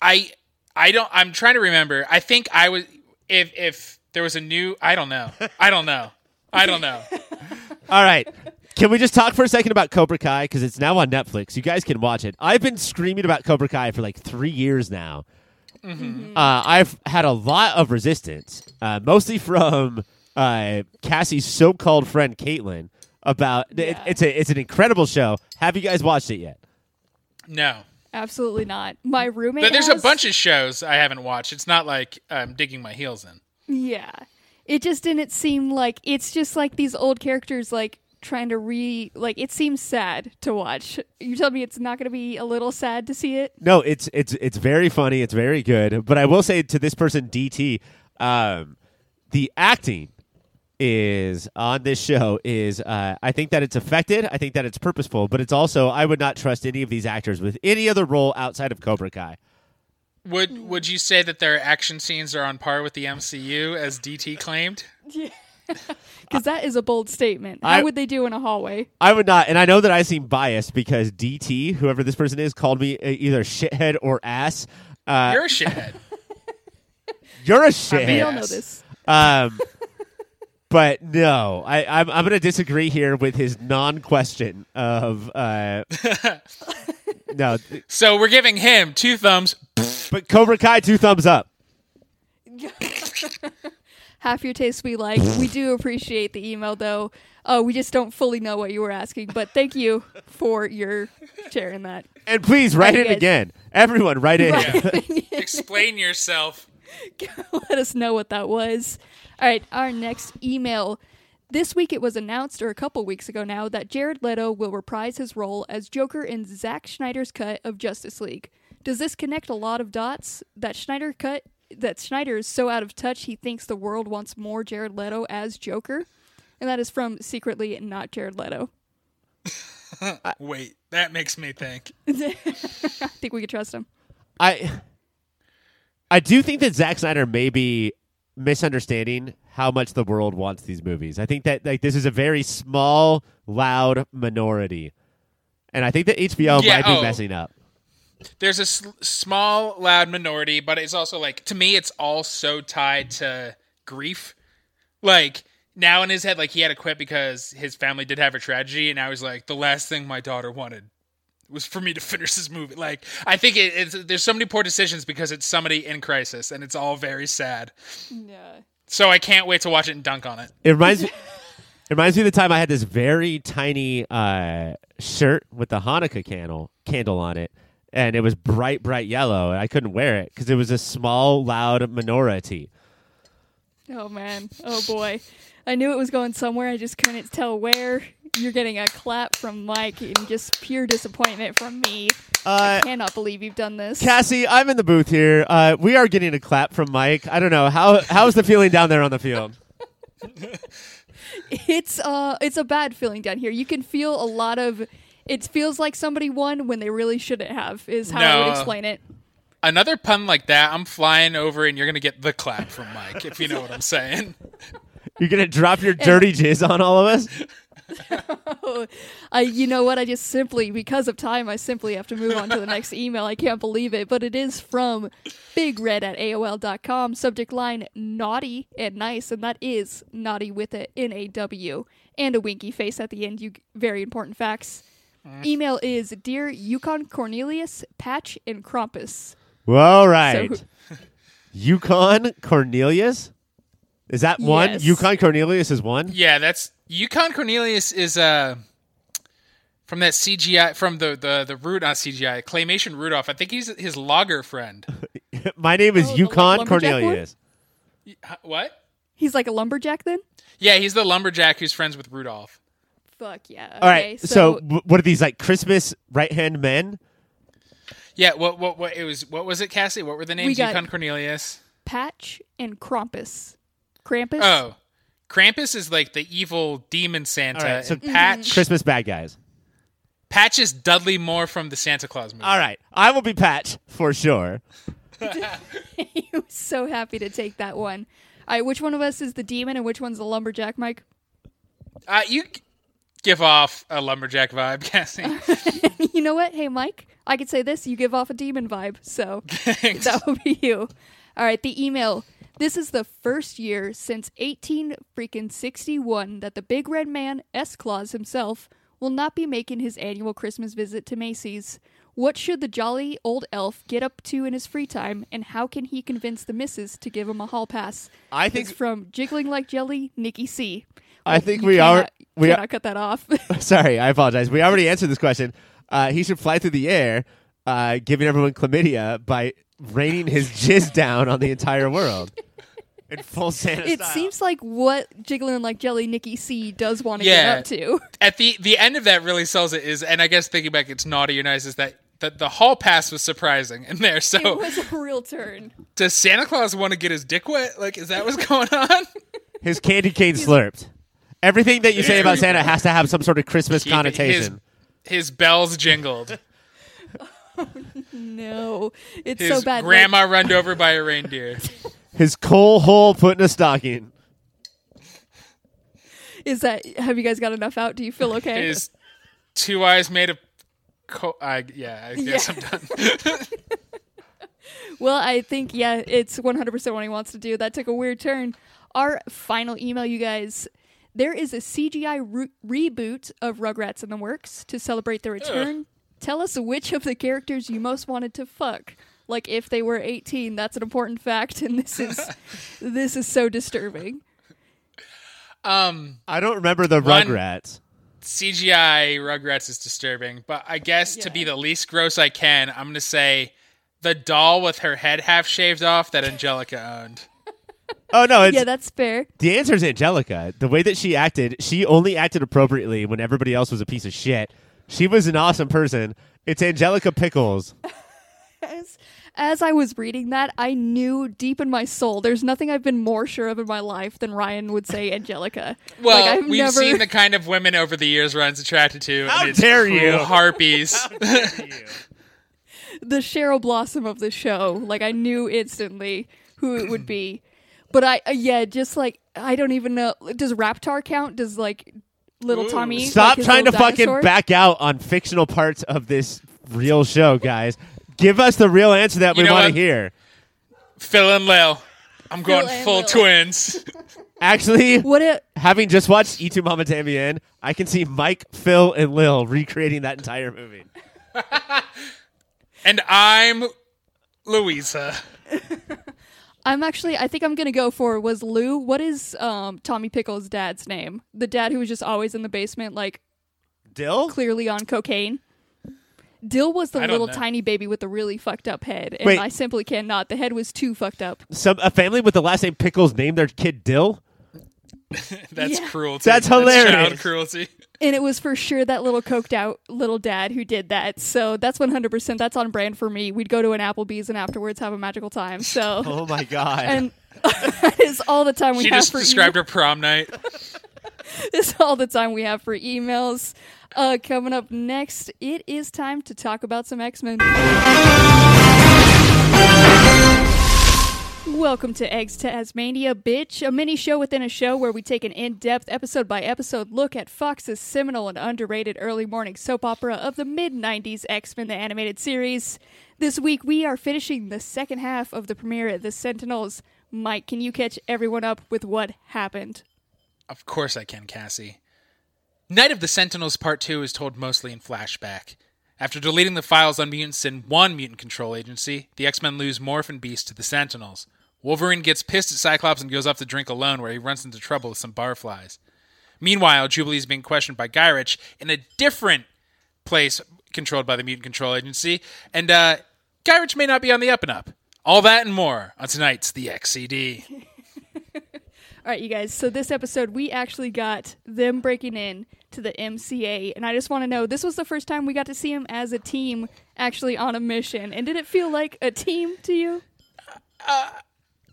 I I don't. I'm trying to remember. I think I was if if there was a new. I don't know. I don't know. I don't know.
All right. Can we just talk for a second about Cobra Kai because it's now on Netflix? You guys can watch it. I've been screaming about Cobra Kai for like three years now. Uh, I've had a lot of resistance, uh, mostly from uh, Cassie's so-called friend Caitlin. About it, it's a it's an incredible show. Have you guys watched it yet?
No.
Absolutely not. My roommate.
But there's a bunch of shows I haven't watched. It's not like I'm digging my heels in.
Yeah. It just didn't seem like it's just like these old characters like trying to re like it seems sad to watch. You tell me it's not going to be a little sad to see it?
No, it's it's it's very funny. It's very good. But I will say to this person, DT, um, the acting is on this show is uh, I think that it's affected. I think that it's purposeful, but it's also I would not trust any of these actors with any other role outside of Cobra Kai.
Would Would you say that their action scenes are on par with the MCU, as DT claimed?
Cuz that is a bold statement. How
I-
would they do in a hallway?
I would not, and I know that I seem biased because DT, whoever this person is, called me uh, either shithead or ass. Uh,
You're a shithead.
you're a shithead.
We
shithead.
all know this.
Um, but no, I, I'm I'm going to disagree here with his non-question of uh, no, th-
so we're giving him two thumbs.
but Cobra Kai two thumbs up.
Half your taste we like. We do appreciate the email though. Uh, we just don't fully know what you were asking, but thank you for your sharing that.
And please write
you
in again, everyone, write in.
Explain yourself.
let us know what that was. All right, our next email. This week it was announced, or a couple weeks ago now, that Jared Leto will reprise his role as Joker in Zack Snyder's cut of Justice League. Does this connect a lot of dots? That Snyder cut, that Snyder is so out of touch he thinks the world wants more Jared Leto as Joker? And that is from Secretly Not Jared Leto.
Wait, that makes me think.
I think we could trust him.
I I do think that Zack Snyder may be misunderstanding how much the world wants these movies. I think that like this is a very small, loud minority, and I think that HBO
Yeah,
might be
oh.
messing up.
There's a s- small, loud minority, but it's also like to me, it's all so tied to grief. Like now in his head, like he had to quit because his family did have a tragedy, and now he's like, the last thing my daughter wanted was for me to finish this movie. Like I think it, it's there's so many poor decisions because it's somebody in crisis, and it's all very sad.
Yeah.
So I can't wait to watch it and dunk on it.
It reminds me. It reminds me of the time I had this very tiny uh, shirt with the Hanukkah candle candle on it, and it was bright, bright yellow, and I couldn't wear it because it was a small, loud minority.
Oh man. Oh boy. I knew it was going somewhere. I just couldn't tell where. You're getting a clap from Mike and just pure disappointment from me.
Uh,
Cannot believe you've done this.
Cassie, I'm in the booth here. Uh, we are getting a clap from Mike. I don't know how how's the feeling down there on the field.
It's uh it's a bad feeling down here. You can feel a lot of it feels like somebody won when they really shouldn't have is how I would explain it.
Another pun like that, I'm flying over, and you're gonna get the clap from Mike, if you know what I'm saying.
You're gonna drop your dirty jizz on all of us.
I, you know what? I just simply, because of time, I simply have to move on to the next email. I can't believe it, but it is from Big Red at AOL.com. Subject line naughty and nice, and that is naughty with a N A W and a winky face at the end. You very important facts. Email is Dear Yukon Cornelius, Patch, and Krampus.
All right.
So-
Yukon Cornelius? Is that one?
Yes.
Yukon Cornelius is one?
Yeah, that's Yukon Cornelius is uh from that CGI from the the the root not CGI claymation Rudolph. I think he's his logger friend.
My name is
Oh,
Yukon
lumberjack one?
Cornelius.
Huh, What?
He's like a lumberjack then?
Yeah, he's the lumberjack who's friends with Rudolph.
Fuck yeah.
All right.
Okay,
so, w what are these like Christmas right hand men?
Yeah, what what what it was what was it, Cassie? What were the names?
got-
Yukon Cornelius.
Patch and Krampus. Krampus?
Oh. Krampus is like the evil demon Santa.
All right, so-
and Patch
Christmas bad guys.
Patch is Dudley Moore from the Santa Claus movie.
All right. I will be Patch for sure.
he was so happy to take that one. All right, which one of us is the demon and which one's the lumberjack, Mike?
Uh, you g- give off a lumberjack vibe, Cassie.
you know what? Hey, Mike, I could say this. You give off a demon vibe, so that would be you. All right, the email. This is the first year since 18 freaking 61 that the big red man, S. Claus himself, will not be making his annual Christmas visit to Macy's. What should the jolly old elf get up to in his free time, and how can he convince the missus to give him a hall pass?
I think
It's
think
from Jiggling Like Jelly, Nikki C.
I think
you
we are
cannot-
we are
cannot cut that off.
sorry, I apologize. We already answered this question. Uh, he should fly through the air, uh, giving everyone chlamydia by raining his jizz down on the entire world in full Santa
it
style.
seems like what Jiggling Like Jelly Nikki C does want to
Yeah.
get up to.
At the the end of that really sells it is, and I guess thinking back, it's naughty or nice is that. that the hall pass was surprising in there.
So It
So,
was a real turn.
does Santa Claus want to get his dick wet? Like, is that what's going on?
his candy cane slurped. Everything that you say about Santa has to have some sort of Christmas
Keep it-
connotation.
His, his bells jingled.
No, it's
His
so bad. like-
grandma runned over by a reindeer.
His coal hole put in a stocking.
is that? Have you guys got enough out? Do you feel okay?
His two eyes made of. Co- I, yeah, I guess
Yeah.
I'm done.
Well, I think yeah, it's 100% what he wants to do. That took a weird turn. Our final email, you guys. There is a CGI re- reboot of Rugrats in the works to celebrate the return. Tell us which of the characters you most wanted to fuck. Like if they were 18, that's an important fact, and this is this is so disturbing.
um,
I don't remember the
One-
Rugrats.
CGI Rugrats is disturbing, but I guess to be the least gross I can, I'm gonna say the doll with her head half shaved off that Angelica owned.
Oh no, it's
yeah, that's fair.
the answer is Angelica. The way that she acted, she only acted appropriately when everybody else was a piece of shit. She was an awesome person. It's Angelica Pickles.
As, as I was reading that, I knew deep in my soul there's nothing I've been more sure of in my life than Ryan would say Angelica.
Well,
like, I've
we've
never,
seen the kind of women over the years Ryan's attracted to.
How
and it's
dare you.
harpies.
the Cheryl Blossom of the show. Like I knew instantly who it would be. But I uh, yeah, just like I don't even know. Does Reptar count? Does like little Tommy?
Stop
like, his
trying to
little
fucking
dinosaur?
back out on fictional parts of this real show, guys. Give us the real answer that
You
we
know
want to
what?
hear.
Phil and Lil. I'm going
and
full
Lil.
twins.
Actually,
What it?
having just watched Y Tu Mamá También, I can see Mike, Phil, and Lil recreating that entire movie.
and I'm Louisa.
I'm actually. I think I'm gonna go for was Lou. What is um Tommy Pickles' dad's name? The dad who was just always in the basement, like
Dill?
clearly on cocaine. Dill was the
I don't
little
know.
tiny baby with the really fucked up head, and
Wait.
I simply cannot. The head was too fucked up.
Some a family with the last name Pickles named their kid Dill?
That's
Yeah.
cruelty.
That's hilarious.
child cruelty.
And it was for sure that little coked out little dad who did that. So that's 100%. That's on brand for me. We'd go to an Applebee's and afterwards have a magical time. So,
Oh my god.
and that is all the time we
She
have
just
for
described her prom night.
Is all the time we have for emails. Uh, coming up next, it is time to talk about some X Welcome to Eggs Tasmania, bitch, a mini show within a show where we take an in depth, episode by episode look at Fox's seminal and underrated early morning soap opera of the mid 90s X Men the Animated Series. This week we are finishing the second half of the premiere at The Sentinels. Mike, can you catch everyone up with what happened?
Of course I can, Cassie. Night of the Sentinels Part 2 is told mostly in flashback. After deleting the files on mutants in one mutant control agency, the X Men lose Morph and Beast to the Sentinels. Wolverine gets pissed at Cyclops and goes off to drink alone, where he runs into trouble with some barflies. Meanwhile, Jubilee is being questioned by Gyrich in a different place controlled by the Mutant Control Agency, and uh, Gyrich may not be on the up and up. All that and more on tonight's The XCD.
All right, you guys. So this episode, we actually got them breaking in to the MCA, and I just want to know: this was the first time we got to see them as a team, actually on a mission. And did it feel like a team to you?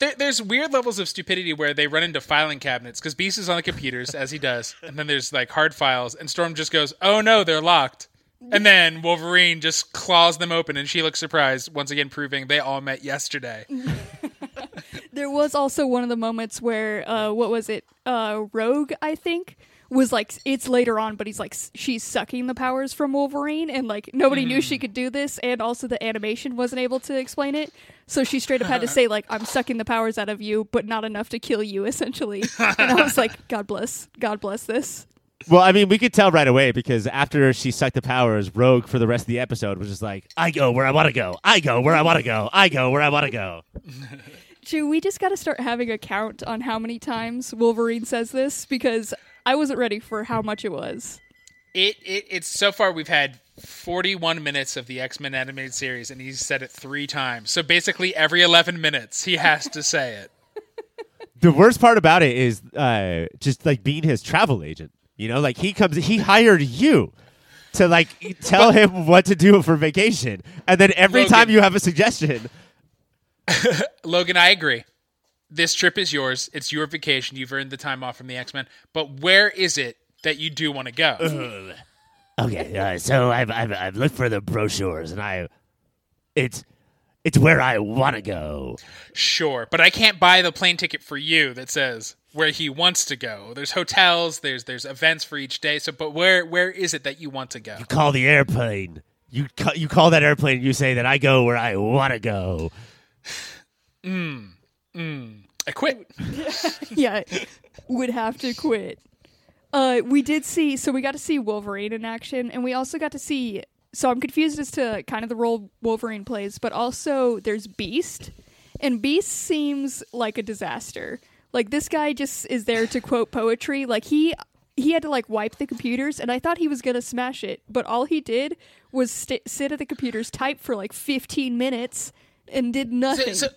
There, there's weird levels of stupidity where they run into filing cabinets because Beast is on the computers as he does, and then there's like hard files, and Storm just goes, "Oh no, they're locked," and then Wolverine just claws them open, and she looks surprised, once again proving they all met yesterday.
There was also one of the moments where, uh, what was it? Uh, Rogue, I think, was like, it's later on, but he's like, she's sucking the powers from Wolverine, and like, nobody knew she mm. could do this, and also the animation wasn't able to explain it. So she straight up had to say, like, I'm sucking the powers out of you, but not enough to kill you, essentially. and I was like, God bless. God bless this.
Well, I mean, we could tell right away because after she sucked the powers, Rogue for the rest of the episode was just like, "I go where I want to go. I go where I want to go. I go where I want to go."
Drew, we just got to start having a count on how many times Wolverine says this because I wasn't ready for how much it was.
It, it it's so far we've had 41 minutes of the X Men animated series, and he's said it three times. So basically, every 11 minutes, he has to say it.
The worst part about it is uh, just like being his travel agent. You know, like he comes, he hired you to like tell him what to do for vacation, and then every
Logan.
time you have a suggestion,
Logan, I agree. This trip is yours. It's your vacation. You've earned the time off from the X Men. But where is it that you do want to go?
Okay, uh, so I've, I've I've looked for the brochures, and I, it's it's where I want to go.
Sure, but I can't buy the plane ticket for you that says where he wants to go. There's hotels, there's there's events for each day. So, but where where is it that you want to go?
You call the airplane. You ca- you call that airplane. and You say that I go where I want to go.
I quit.
yeah, would have to quit. Uh, we did see, so we got to see Wolverine in action, and we also got to see. So I'm confused as to kind of the role Wolverine plays, but also there's Beast, and Beast seems like a disaster. Like this guy just is there to quote poetry. Like he he had to like wipe the computers, and I thought he was gonna smash it, but all he did was st- sit at the computers, type for like 15 minutes, and did nothing.
so, so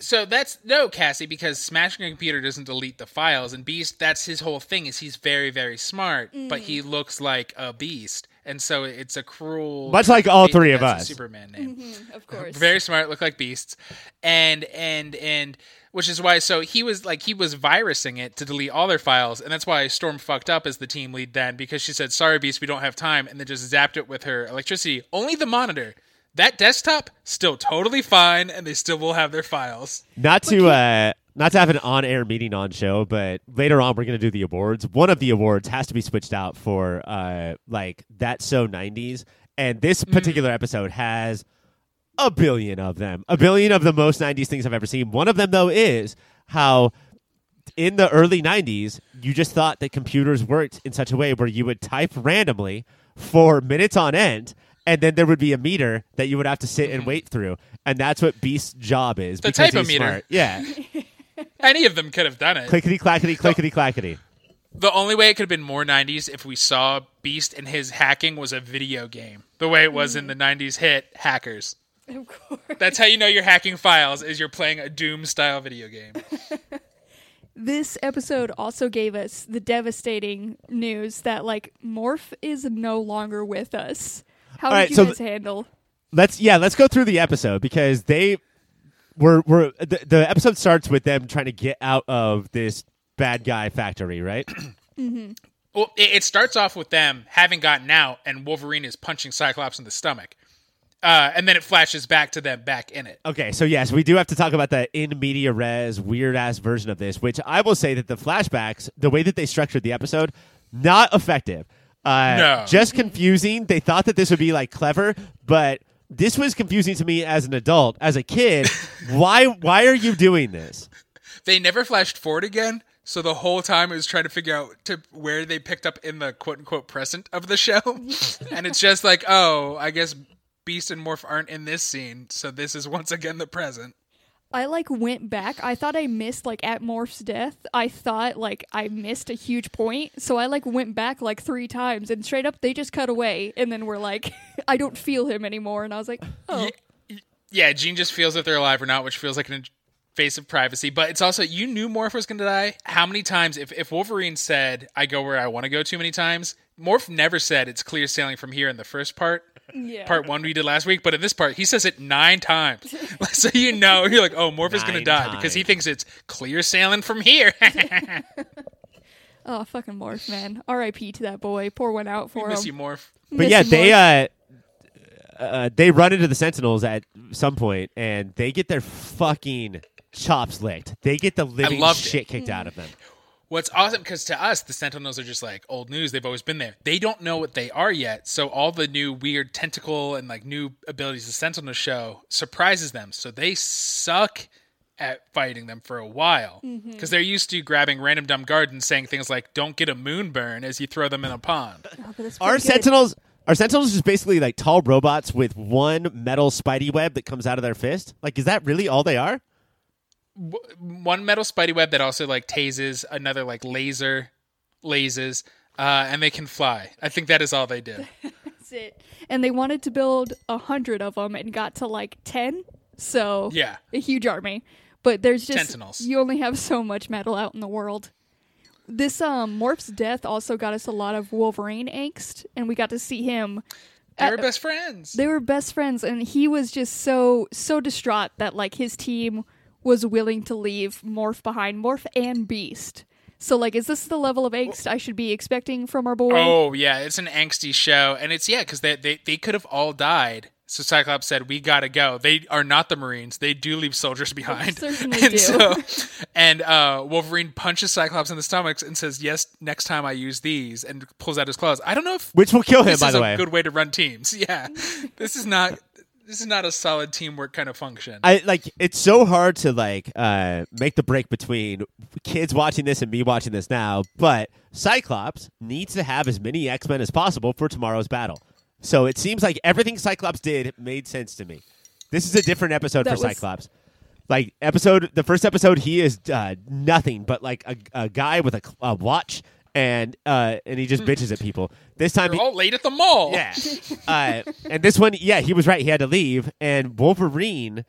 that's no Cassie because smashing a computer doesn't delete the files, and Beast that's his whole thing is he's very very smart, but he mm. looks like a beast, and so it's a cruel.
Much like all three of us.
Superman name.
Mm-hmm, of course,
very smart, look like beasts, and and and which is why so he was like he was virusing it to delete all their files, and that's why Storm fucked up as the team lead then because she said sorry Beast we don't have time, and then just zapped it with her electricity. Only the monitor. That desktop still totally fine, and they still will have their files.
Not to uh, not to have an on-air meeting on show, but later on we're gonna do the awards. One of the awards has to be switched out for uh, like that's so '90s, and this particular episode has a billion of them, a billion of the most '90s things I've ever seen. One of them though is how in the early 90s, you just thought that computers worked in such a way where you would type randomly for minutes on end, and then there would be a meter that you would have to sit and mm-hmm. wait through. And that's what Beast's job is.
The
because
typo
he's
meter.
smart. Yeah.
Any of them could have done it.
clickety clackety, clickety clackety.
The only way it could have been more 90s if we saw Beast and his hacking was a video game. The way it was in the mm. 90s hit Hackers.
of course.
That's how you know you're hacking files is you're playing a Doom style video game.
This episode also gave us the devastating news that like Morph is no longer with us. How
All
did
right,
you
so
guys
th-
handle?
Let's yeah, let's go through the episode because they were were the, the episode starts with them trying to get out of this bad guy factory, right?
Well, it, it starts off with them having gotten out and Wolverine is punching Cyclops in the stomach. uh, and then it flashes back to them back in it.
Okay, so yes, we do have to talk about the in media res weird ass version of this, which I will say that the flashbacks, the way that they structured the episode, not effective. Uh,
No.
just confusing. They thought that this would be like clever, but this was confusing to me as an adult. As a kid, why why are you doing this?
They never flashed forward again, so the whole time it was trying to figure out to where they picked up in the quote unquote present of the show, and it's just like, oh, I guess Beast and Morph aren't in this scene, so this is once again the present.
I like went back. I thought I missed like at Morph's death. I thought like I missed a huge point, so I like went back like three times, and straight up they just cut away, and then we're like, I don't feel him anymore, and I was like, oh,
Yeah, Jean just feels that they're alive or not, which feels like an invasive privacy. But it's also you knew Morph was going to die. How many times? If if Wolverine said, "I go where I want to go," too many times, Morph never said it's clear sailing from here in the first part.
Yeah.
Part one we did last week, but in this part he says it nine times, so you know you're like, oh, Morph is going to
Nine
die because he thinks it's clear sailing from here.
Oh, fucking Morph, man. R.I.P. to that boy. Pour one out for
Miss
him.
you, Morph.
But
Miss
yeah, they
Morph.
uh, uh, they run into the Sentinels at some point, and they get their fucking chops licked. They get the living
loved it.
shit kicked out of them.
What's awesome because to us the Sentinels are just like old news. They've always been there. They don't know what they are yet. So all the new weird tentacle and like new abilities the Sentinels show surprises them. So they suck at fighting them for a while because they're used to grabbing random dumb guards and saying things like "Don't get a moon burn" as you throw them in a pond.
Oh,
Our
good.
Sentinels, our Sentinels, just basically like tall robots with one metal spidey web that comes out of their fist. Like, is that really all they are?
One metal spidey web that also like tases, another like laser lasers, uh, and they can fly. I think that is all they do.
That's it. And they wanted to build a hundred of them and got to like ten. So
Yeah.
a huge army. But there's just
Sentinels.
you only have so much metal out in the world. This um Morph's death also got us a lot of Wolverine angst, and we got to see him.
They were best friends.
they were best friends, and he was just so so distraught that like his team was willing to leave Morph behind, Morph and Beast. So like, is this the level of angst I should be expecting from our boy?
Oh yeah, it's an angsty show, and it's yeah because they, they they could have all died. So Cyclops said, "We gotta go." They are not the Marines. They do leave soldiers behind.
certainly
and
do.
So, and uh, Wolverine punches Cyclops in the stomachs and says, "Yes, next time I use these," and pulls out his claws. I don't know if
Which will kill him,
this
by
is
the
a
way.
good way to run teams. Yeah, this is not this is not a solid teamwork kind of function.
I like it's so hard to like uh make the break between kids watching this and me watching this now, but Cyclops needs to have as many X-Men as possible for tomorrow's battle. So it seems like everything Cyclops did made sense to me. This is a different episode
That
for
was-
Cyclops. Like episode the first episode he is uh, nothing but like a, a guy with a, a watch and uh and he just bitches at people. This time
They're
he,
all late at the mall.
yeah. Uh, and this one, yeah, he was right. He had to leave. And Wolverine,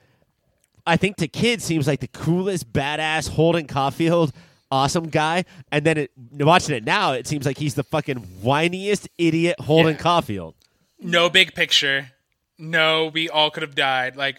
I think to kids seems like the coolest, badass Holden Caulfield, awesome guy. And then it, watching it now, it seems like he's the fucking whiniest idiot Holden
Yeah.
Caulfield.
no big picture. No, we all could have died. Like,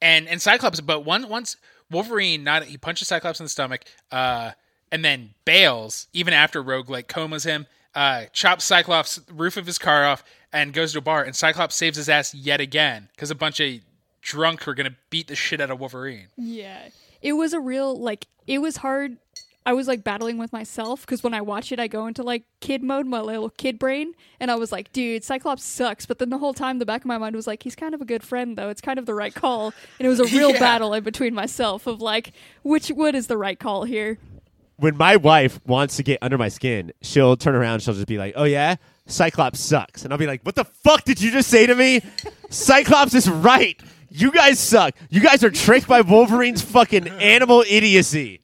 and and Cyclops, but one once Wolverine, not he punches Cyclops in the stomach, uh, and then bails even after Rogue like comas him, uh, chops Cyclops roof of his car off, and goes to a bar, and Cyclops saves his ass yet again because a bunch of drunk were gonna beat the shit out of Wolverine.
Yeah. It was a real like it was hard. I was like battling with myself because when I watch it, I go into like kid mode, my little kid brain, and I was like, dude, Cyclops sucks. But then the whole time, the back of my mind was like, he's kind of a good friend, though. It's kind of the right call. And it was a real
Yeah.
battle in between myself of like, which what is the right call here?
When my wife wants to get under my skin, she'll turn around, she'll just be like, oh, yeah? Cyclops sucks. And I'll be like, what the fuck did you just say to me? Cyclops is right. You guys suck. You guys are tricked by Wolverine's fucking animal idiocy.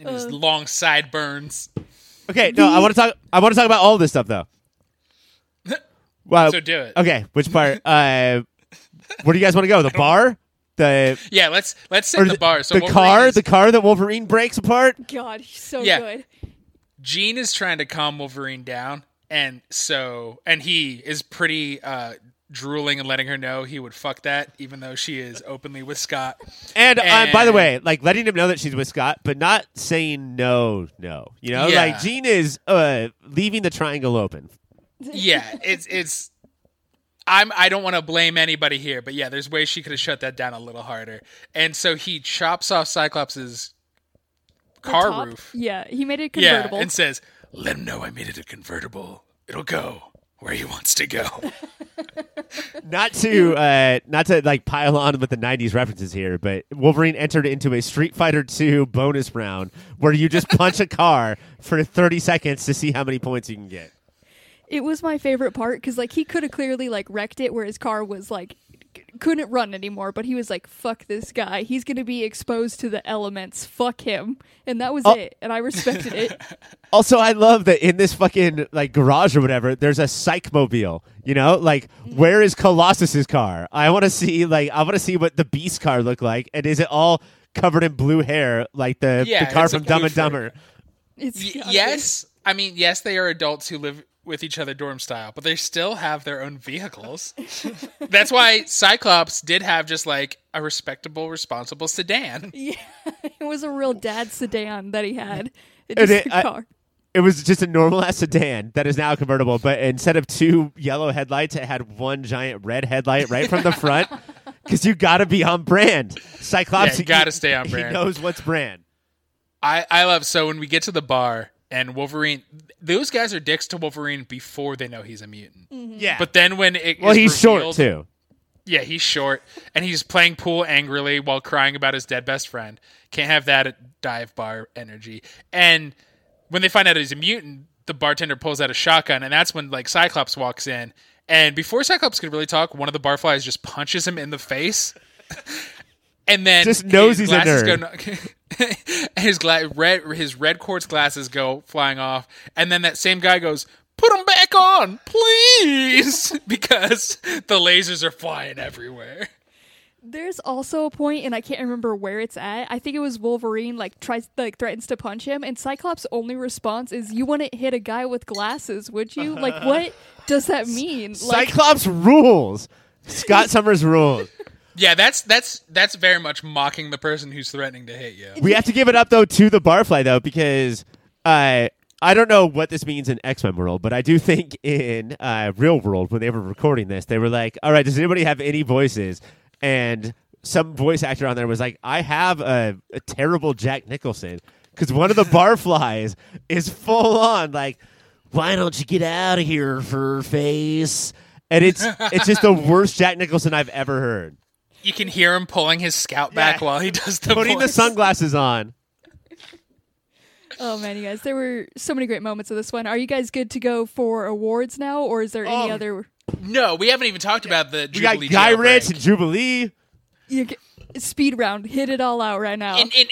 And his long sideburns.
Okay, no, I want to talk. I want to talk about all this stuff though. Well,
So do it.
Okay, which part? uh, where do you guys want to go? The bar, the
Yeah, let's let's sit
or
the bar. So
the
Wolverine
car,
is-
the car that Wolverine breaks apart.
God, he's so
Yeah.
good.
Jean is trying to calm Wolverine down, and so and he is pretty uh, drooling and letting her know he would fuck that, even though she is openly with Scott.
And, uh, by the way, like letting him know that she's with Scott, but not saying no, no. You know,
Yeah.
like Jean is uh, leaving the triangle open.
Yeah, it's it's. I'm I don't want to blame anybody here, but yeah, there's ways she could have shut that down a little harder. And so he chops off Cyclops's car roof.
Yeah, he made it
Yeah,
convertible.
and says, "Let him know I made it a convertible. It'll go where he wants to go."
not to uh, not to like pile on with the '90s references here, but Wolverine entered into a Street Fighter II bonus round where you just punch a car for 30 seconds to see how many points you can get.
It was my favorite part because like he could have clearly like wrecked it where his car was like c- couldn't run anymore but he was like fuck this guy he's gonna be exposed to the elements fuck him and that was
Oh.
it and i respected it
Also, I love that in this fucking like garage or whatever, there's a psych mobile. You know, like mm-hmm. where is Colossus's car? I want to see like I want to see what the Beast car looked like, and is it all covered in blue hair like the
Yeah,
the car
it's a
from Dumb
blue
and Dumber?
it's
Y-
gotta be.
yes, I mean, yes, they are adults who live with each other dorm style, but they still have their own vehicles. That's why Cyclops did have just like a respectable, responsible sedan.
yeah it was a real dad sedan that he had it just
it-
a
I-
car
It was just a normal ass sedan that is now convertible, but instead of two yellow headlights, it had one giant red headlight right from the front. Because you got to be on brand. Cyclops,
Yeah, you gotta stay on brand.
he
brand.
knows what's brand.
I I love so when we get to the bar and Wolverine, those guys are dicks to Wolverine before they know he's a mutant. Mm-hmm.
Yeah,
But then when it
well,
is
he's short too.
Yeah, he's short, and he's playing pool angrily while crying about his dead best friend. Can't have that dive bar energy. And when they find out he's a mutant, the bartender pulls out a shotgun, and that's when like Cyclops walks in. And before Cyclops could really talk, one of the barflies just punches him in the face, and then
Just knows he's a nerd.
Go, his gla- red his red quartz glasses go flying off, and then that same guy goes. Put them back on, please, because the lasers are flying everywhere.
There's also a point, and I can't remember where it's at. I think it was Wolverine, like tries, like threatens to punch him, and Cyclops' only response is, "You wouldn't hit a guy with glasses, would you? Like, what does that mean? Like,
Cyclops rules. Scott Summers rules.
Yeah, that's that's that's very much mocking the person who's threatening to hit you.
We have to give it up though to the Barfly though because uh, I don't know what this means in X Men world, but I do think in uh, real world when they were recording this, they were like, "All right, does anybody have any voices?" And some voice actor on there was like, "I have a, a terrible Jack Nicholson because one of the Barflies is full on like." Why don't you get out of here, fur face? And it's it's just the worst Jack Nicholson I've ever heard.
You can hear him pulling his scout back
Yeah.
while he does the
Putting the sunglasses on.
oh man, you guys, there were so many great moments of this one. Are you guys good to go for awards now, or is there any
Oh.
other?
No, we haven't even talked about the
We got
Jubilee
Guy
jailbreak.
Rich and Jubilee.
You, g- speed round, hit it all out right now.
In, in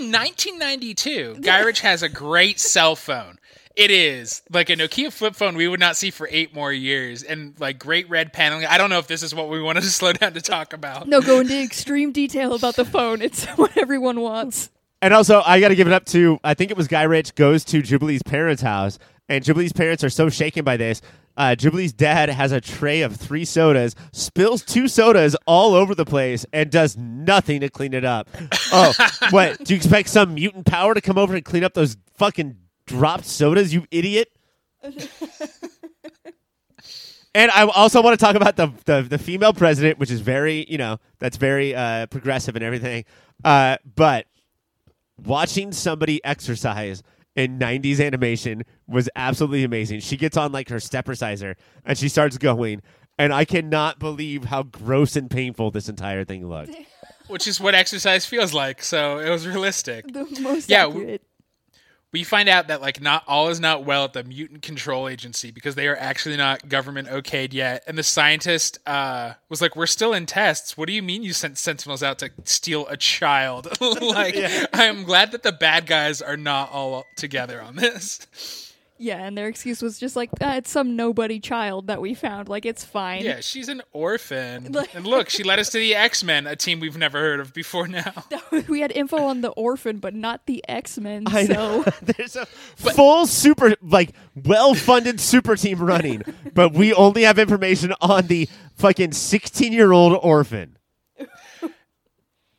in 1992, Guy Rich has a great cell phone. It is like a Nokia flip phone we would not see for eight more years, and like great red paneling. I don't know if this is what we wanted to slow down to talk about.
no, go into extreme detail about the phone. It's what everyone wants.
And also, I got to give it up to, I think it was Gyrich goes to Jubilee's parents' house, and Jubilee's parents are so shaken by this. Uh, Jubilee's dad has a tray of three sodas, spills two sodas all over the place, and does nothing to clean it up. Oh, what? Do you expect some mutant power to come over and clean up those fucking dropped sodas, you idiot? And I also want to talk about the, the the female president, which is very, you know, that's very uh, progressive and everything. Uh, but watching somebody exercise in 90s animation was absolutely amazing. She gets on like her stepper sizer and she starts going, and I cannot believe how gross and painful this entire thing looked.
Which is what exercise feels like. So it was realistic.
The most
Yeah, w-
accurate.
We find out that like not all is not well at the mutant control agency because they are actually not government okayed yet. And the scientist uh, was like we're still in tests. What do you mean you sent sentinels out to steal a child? Like i'm glad that the bad guys are not all together on this
Yeah, and their excuse was just like, ah, it's some nobody child that we found. Like, it's fine.
yeah she's an orphan and look she led us to the x-men a team we've never heard of before now
we had info on the orphan, but not the X Men.
I
So
know. There's a full super, like, well funded super team running, but we only have information on the fucking 16 year old orphan.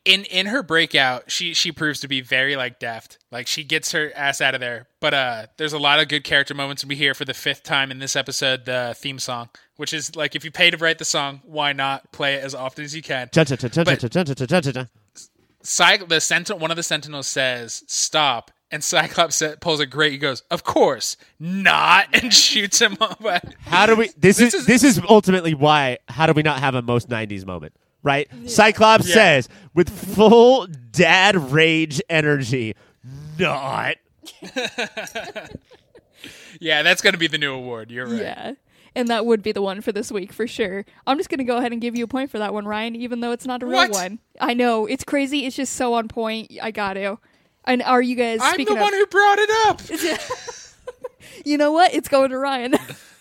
In in her breakout, she she proves to be very like deft. Like she gets her ass out of there. But uh there's a lot of good character moments. We hear for the fifth time in this episode the theme song, which is like if you pay to write the song, why not play it as often as you can? But-. Cy- the sentinel, one of the sentinels says stop, and Cyclops pulls a great. He goes, "Of course not," and shoots him.
How do we? This,
This
is,
is-
this is ultimately why. How do we not have a most '90s moment? Right? Cyclops
Yeah.
says with full dad rage energy, "Not."
Yeah, that's gonna be the new award. You're right.
Yeah. And that would be the one for this week for sure. I'm just going to go ahead and give you a point for that one, Ryan, even though it's not a real
What?
one. I know. It's crazy. It's just so on point. I got to. And are you guys
I'm the one
of
who brought it up.
You know what? It's going to Ryan.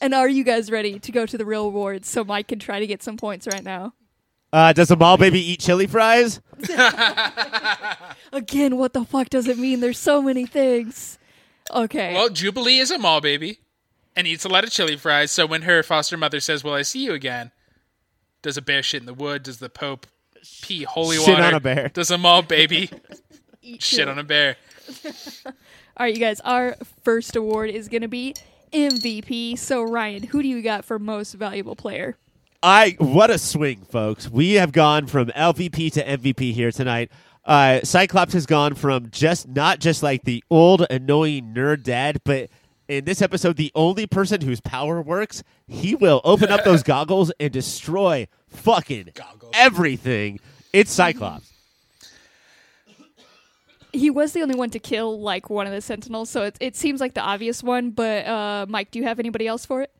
and are you guys ready to go to the real awards so Mike can try to get some points right now?
Uh, does a mall baby eat chili fries?
Again, what the fuck does it mean? There's so many things. Okay.
Well, Jubilee is a mall baby and eats a lot of chili fries. So when her foster mother says, "Will I see you again?" Does a bear shit in the wood? Does the Pope pee holy
Shit
water?
on a bear.
Does a mall baby
Eat
shit on a bear?
All right, you guys. Our first award is going to be MVP. So, Ryan, who do you got for most valuable player?
I what a swing, folks. We have gone from LVP to MVP here tonight. Uh, Cyclops has gone from just not just like the old annoying nerd dad, but in this episode, the only person whose power works. He will open up those goggles and destroy fucking
Goggles.
everything. It's Cyclops.
He was the only one to kill like one of the Sentinels, so it, it seems like the obvious one. But uh, Mike, do you have anybody else for it?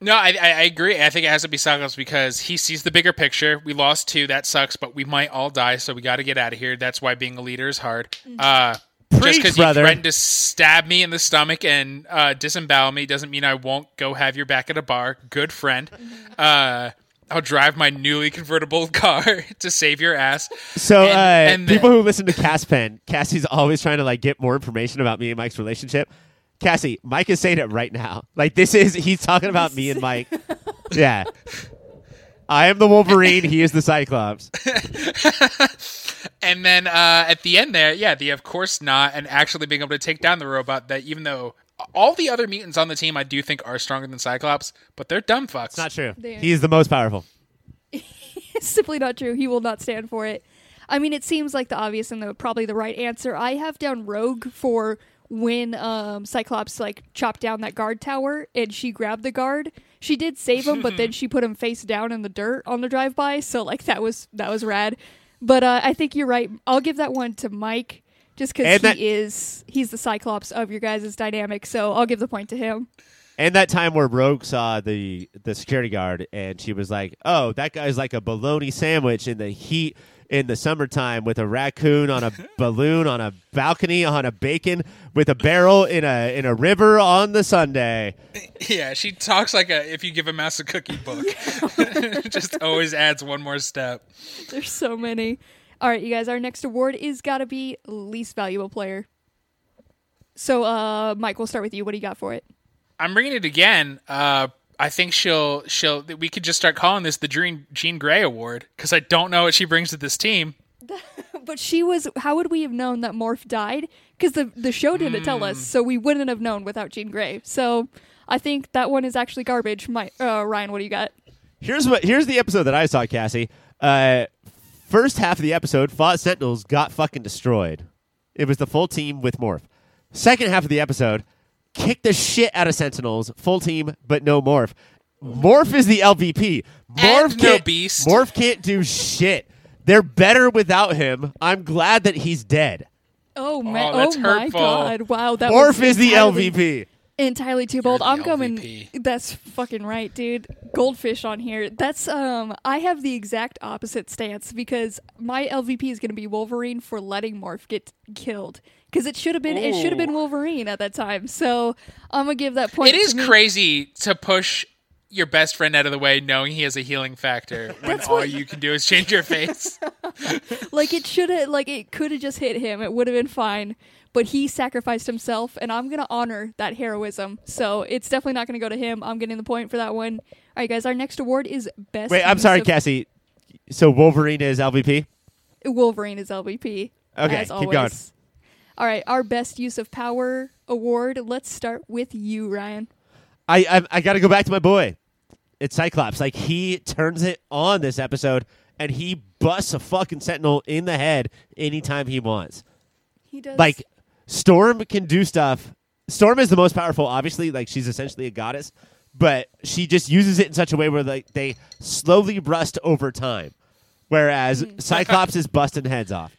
No, I, I, I agree. I think it has to be Cyclops because he sees the bigger picture. We lost two, that sucks, but we might all die, so we got to get out of here. That's why being a leader is hard. Uh, just because you
brother.
threatened to stab me in the stomach and uh, disembowel me doesn't mean I won't go have your back at a bar. Good friend. Uh, I'll drive my newly convertible car to save your ass.
So,
And-
uh,
and
people
the-
who listen to Cass Pen, Cassie's always trying to like get more information about me and Mike's relationship. Cassie, Mike is saying it right now. Like this is he's talking about me and Mike. yeah. I am the Wolverine, he is the Cyclops.
And then uh, at the end there, yeah, the of course not, and actually being able to take down the robot. That even though all the other mutants on the team, I do think are stronger than Cyclops, but they're dumb fucks.
It's not true.
There.
He is the most powerful.
It's simply not true. He will not stand for it. I mean, it seems like the obvious and the probably the right answer. I have down Rogue for when um, Cyclops like chopped down that guard tower and she grabbed the guard. She did save him, but then she put him face down in the dirt on the drive by. So like that was that was rad. But uh, I think you're right. I'll give that one to Mike just because he
And that-
is he's the Cyclops of your guys' dynamic. So I'll give the point to him.
And that time where Rogue saw the the security guard and she was like, "Oh, that guy's like a bologna sandwich in the heat in the summertime with a raccoon on a balloon on a balcony on a bacon with a barrel in a in a river on the Sunday."
Yeah, she talks like a if you give a mouse a cookie book. Just always adds one more step.
There's so many. All right, you guys. Our next award is got to be least valuable player. So, uh, Mike, we'll start with you. What do you got for it?
I'm bringing it again. Uh, I think she'll she'll. We could just start calling this the Jean Jean Grey Award because I don't know what she brings to this team.
But she was. How would we have known that Morph died? Because the the show didn't tell
Hmm.
us, so we wouldn't have known without Jean Grey. So, I think that one is actually garbage. My uh, Ryan, what do you got?
Here's what here's the episode that I saw, Cassie. Uh, first half of the episode, fought Sentinels got fucking destroyed. It was the full team with Morph. Second half of the episode, kicked the shit out of Sentinels, full team, but no Morph. Morph is the LVP. Morph
And no
can't,
Beast.
Morph can't do shit. They're better without him. I'm glad that he's dead.
Oh man!
Oh, that's
oh my
hurtful.
god! Wow, that
Morph
was
is the
entirely-
LVP.
Entirely too bold. I'm coming.
LVP.
That's fucking right, dude. Goldfish on here. That's um. I have the exact opposite stance because my LVP is going to be Wolverine for letting Morph get killed because it should have been it should have been Wolverine at that time. So I'm gonna give that point.
It is
to
crazy to push your best friend out of the way, knowing he has a healing factor when all
what-
you can do is change your face.
Like it should have. Like it could have just hit him. It would have been fine. But he sacrificed himself, and I'm gonna honor that heroism. So it's definitely not gonna go to him. I'm getting the point for that one. All right, guys. Our next award is best.
Wait, I'm sorry,
of-
Cassie. so Wolverine is LVP.
Wolverine is LVP.
Okay,
as
keep
always.
going.
All right, our best use of power award. Let's start with you, Ryan.
I I, I got to go back to my boy. It's Cyclops. Like he turns it on this episode, and he busts a fucking Sentinel in the head anytime he wants.
He does
Like Storm can do stuff. Storm is the most powerful, obviously. Like she's essentially a goddess, but she just uses it in such a way where like they slowly rust over time, whereas Cyclops is busting heads off.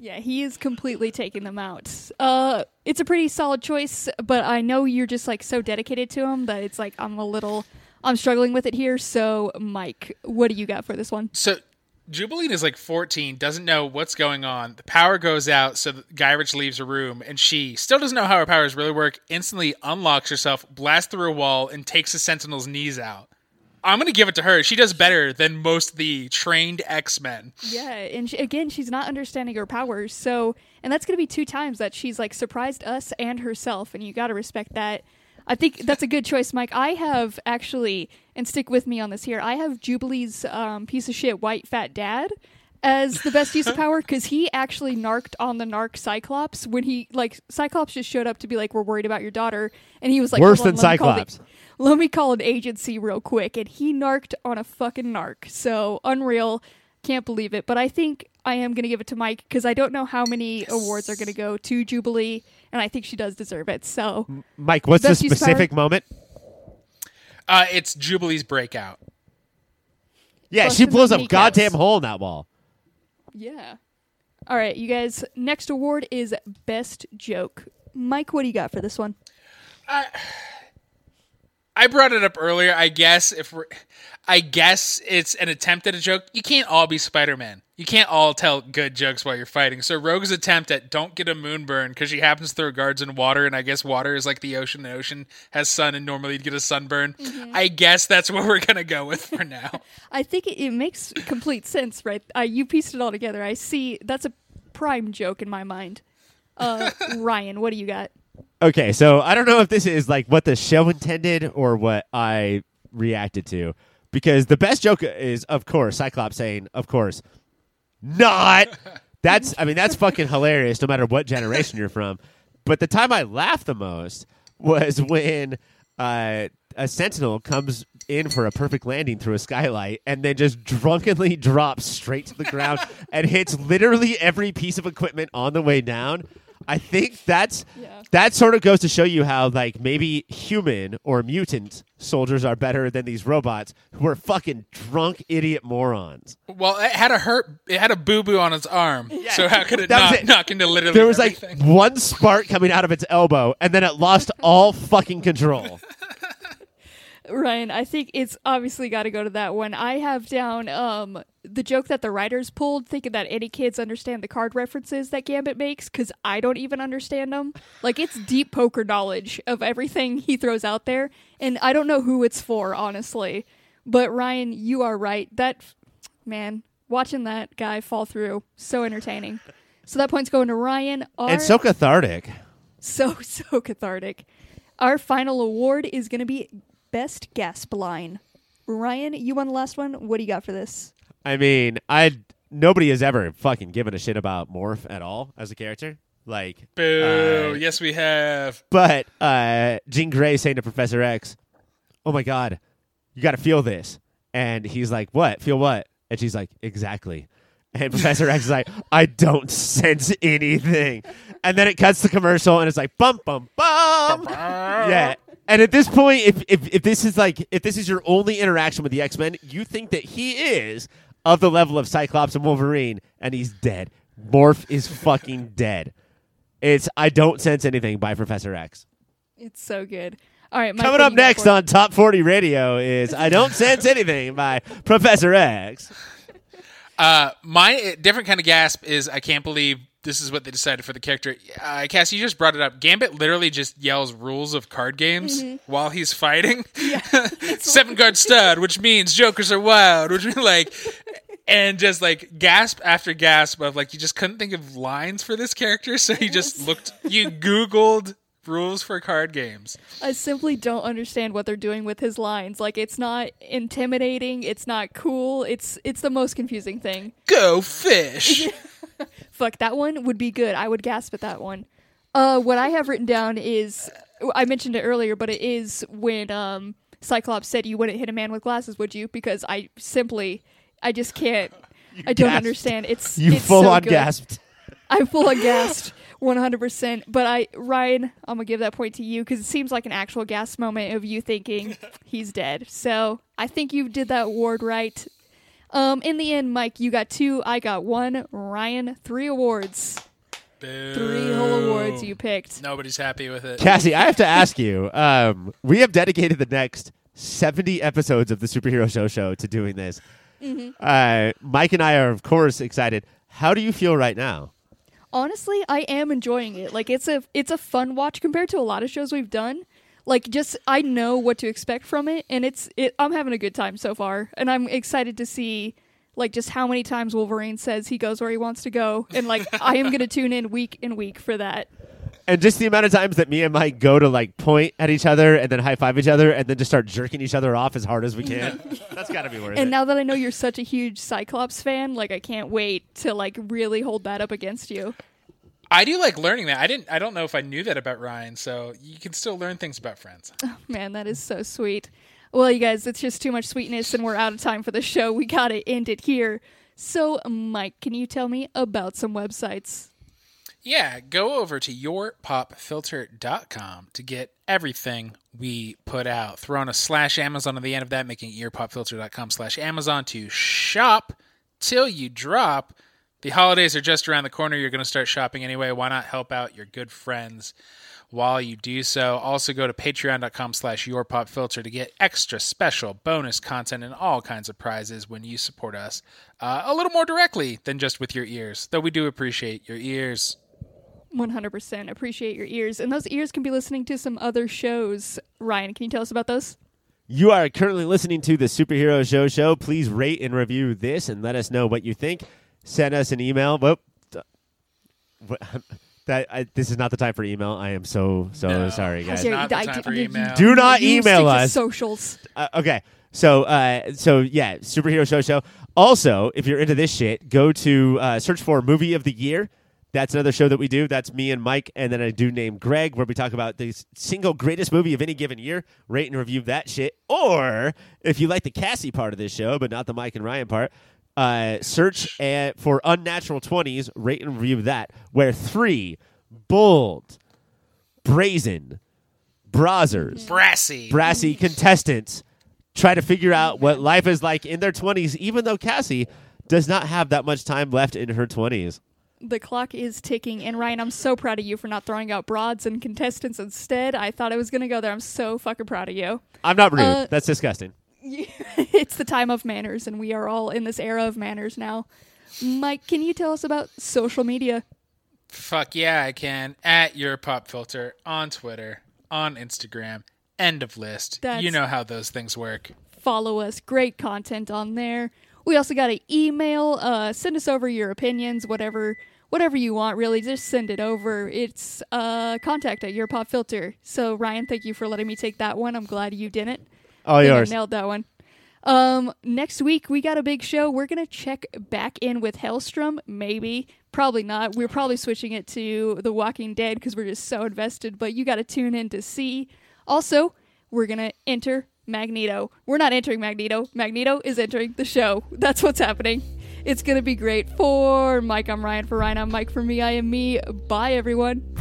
Yeah, he is completely taking them out. Uh, it's a pretty solid choice, but I know you're just like so dedicated to him that it's like I'm a little, I'm struggling with it here. So, Mike, what do you got for this one?
So Jubilee is like 14, doesn't know what's going on. The power goes out, so Gyrich leaves her room, and she still doesn't know how her powers really work. Instantly unlocks herself, blasts through a wall, and takes the Sentinel's knees out. I'm gonna give it to her. She does better than most of the trained X Men.
Yeah, and she, again, she's not understanding her powers. So, and that's to be two times that she's like surprised us and herself, and you got to respect that. I think that's a good choice, Mike. I have actually, and stick with me on this here. I have Jubilee's um, piece of shit white fat dad as the best use of power because he actually narked on the narc Cyclops when he like Cyclops just showed up to be like, "We're worried about your daughter," and he was like,
Worse than
let me call the-
Cyclops.
let me call an agency real quick. And he narked on a fucking narc. So unreal. Can't believe it. But I think I am going to give it to Mike because I don't know how many awards are going to go to Jubilee. And I think she does deserve it. So
Mike, what's the
Best use
specific moment?
Uh, it's Jubilee's breakout.
Yeah,
Busting
she blows a goddamn hole in that wall.
yeah. All right, you guys. Next award is Best Joke. Mike, what do you got for this one?
I brought it up earlier. I guess if we're, I guess it's an attempt at a joke. You can't all be Spider Man. You can't all tell good jokes while you're fighting. So Rogue's attempt at don't get a moonburn because she happens to throw guards in water, and I guess water is like the ocean. The ocean has sun, and normally you'd get a sunburn. I guess that's what we're gonna go with for now.
I think it, it makes complete sense, right? Uh, you pieced it all together. I see. That's a prime joke in my mind. Uh, Ryan, what do you got?
Okay, so I don't know if this is like what the show intended or what I reacted to, because the best joke is, of course, Cyclops saying, "Of course, not." That's, I mean, that's fucking hilarious, no matter what generation you're from. But the time I laughed the most was when uh, a Sentinel comes in for a perfect landing through a skylight and then just drunkenly drops straight to the ground and hits literally every piece of equipment on the way down. I think that's
Yeah.
that sort of goes to show you how like maybe human or mutant soldiers are better than these robots who are fucking drunk idiot morons.
Well, it had a hurt. It had a boo boo on its arm. Yeah. So how could it
That
not
it.
knock into literally
There was
everything?
like one spark coming out of its elbow and then it lost all fucking control.
Ryan, I think it's obviously got to go to that one. I have down um, the joke that the writers pulled, thinking that any kids understand the card references that Gambit makes, because I don't even understand them. Like, it's deep poker knowledge of everything he throws out there, and I don't know who it's for, honestly. But Ryan, you are right. That, man, watching that guy fall through, so entertaining. So that point's going to Ryan. Our,
and so cathartic.
so so cathartic. Our final award is going to be best gasp line. Ryan, you won the last one. What do you got for this?
I mean, I nobody has ever fucking given a shit about Morph at all as a character. Like
Boo!
uh,
yes, we have.
But uh, Jean Grey saying to Professor X, "Oh my God, you got to feel this," and he's like, "What? Feel what?" And she's like, "Exactly." And Professor X is like, "I don't sense anything," and then it cuts the commercial, and it's like, "Bum bum bum." yeah. And at this point, if, if if this is like if this is your only interaction with the X Men, you think that he is of the level of Cyclops and Wolverine, and he's dead. Morph is fucking dead. It's I don't sense anything by Professor X.
It's so good. All right, Mike,
Coming up
do you got
next on Top 40 Radio is I Don't Sense Anything by Professor X.
Uh, my different kind of gasp is I can't believe this is what they decided for the character. Uh, Cassie, you just brought it up. Gambit literally just yells rules of card games
Mm-hmm.
while he's fighting. Seven card stud, which means jokers are wild, which means like, and just like gasp after gasp of like you just couldn't think of lines for this character, so you just looked. You Googled Rules for card games.
I simply don't understand what they're doing with his lines. Like it's not intimidating, it's not cool. It's it's the most confusing thing.
Go fish.
Fuck, that one would be good. I would gasp at that one. Uh, what I have written down is I mentioned it earlier, but it is when um, Cyclops said you wouldn't hit a man with glasses, would you? Because I simply, I just can't. I don't
gasped.
understand. It's
You
it's
full
so
on
good.
gasped.
I full on gasped, one hundred percent. But I, Ryan, I'm gonna give that point to you because it seems like an actual gasp moment of you thinking he's dead. So I think you did that award right. Um, in the end, Mike, you got two. I got one. Ryan, three awards. Three whole awards you picked.
Nobody's happy with it.
Cassie, I have to ask you. Um, we have dedicated the next seventy episodes of the Superhero Show Show to doing this.
Mm-hmm.
Uh, Mike and I are, of course, excited. How do you feel right now?
honestly i am enjoying it like it's a it's a fun watch compared to a lot of shows we've done like just i know what to expect from it and it's it i'm having a good time so far and i'm excited to see like just how many times wolverine says he goes where he wants to go and like i am gonna tune in week in week for that
And just the amount of times that me and Mike go to like point at each other and then high five each other and then just start jerking each other off as hard as we can. That's got to be worth
and
it.
now that i know you're such a huge cyclops fan like i can't wait to like really hold that up against you
I do like learning that. I didn't. I don't know if I knew that about Ryan. So you can still learn things about friends.
Oh, Man, that is so sweet. Well, you guys, it's just too much sweetness, and we're out of time for the show. We gotta end it here. So, Mike, can you tell me about some websites?
Yeah, go over to yourpopfilter.com to get everything we put out. Throw on a slash Amazon at the end of that, making it yourpopfilter.com slash Amazon to shop till you drop. The holidays are just around the corner. You're going to start shopping anyway. Why not help out your good friends while you do so? Also go to patreon.com slash yourpopfilter to get extra special bonus content and all kinds of prizes when you support us uh, a little more directly than just with your ears, though we do appreciate your ears.
100% appreciate your ears. And those ears can be listening to some other shows. Ryan, can you tell us about those?
You are currently listening to the Superhero Show Show. Please rate and review this and let us know what you think. Send us an email. Whoop. That I, this is not the time for email. I am so so
No.
sorry, guys.
dare
not the time for email.
Do not
you
email
stick to
us.
socials.
Uh, okay. So, uh, so yeah, superhero show show. Also, if you're into this shit, go to uh, search for movie of the year. That's another show that we do. That's me and Mike, and then I do name Greg, where we talk about the single greatest movie of any given year, rate and review that shit. Or if you like the Cassie part of this show, but not the Mike and Ryan part, uh, search at, for Unnatural Twenties, rate and review that. Where three bold, brazen, brazzers,
Brassy.
brassy contestants try to figure out what life is like in their 20s, even though Cassie does not have that much time left in her 20s.
The clock is ticking. And Ryan, I'm so proud of you for not throwing out broads and contestants instead. I thought I was going to go there. I'm so fucking proud of you.
I'm not rude.
Uh,
That's disgusting.
it's the time of manners, and we are all in this era of manners now. Mike, can you tell us about social media?
Fuck yeah, I can. At your pop filter on Twitter, on Instagram. End of list.
That's-
You know how those things work.
Follow us. Great content on there. We also got an email. Uh, send us over your opinions, whatever whatever you want. Really, just send it over. It's uh, contact at your pop filter. So Ryan, thank you for letting me take that one. I'm glad you didn't.
All
think
yours.
nailed that one. Um, next week we got a big show. We're gonna check back in with Helstrom. Maybe, probably not. We're probably switching it to The Walking Dead because we're just so invested. But you got to tune in to see. Also, we're gonna enter Magneto. We're not entering Magneto. Magneto is entering the show. That's what's happening. It's gonna be great. For Mike, I'm Ryan. For Ryan, I'm Mike. For me, I am me. Bye, everyone.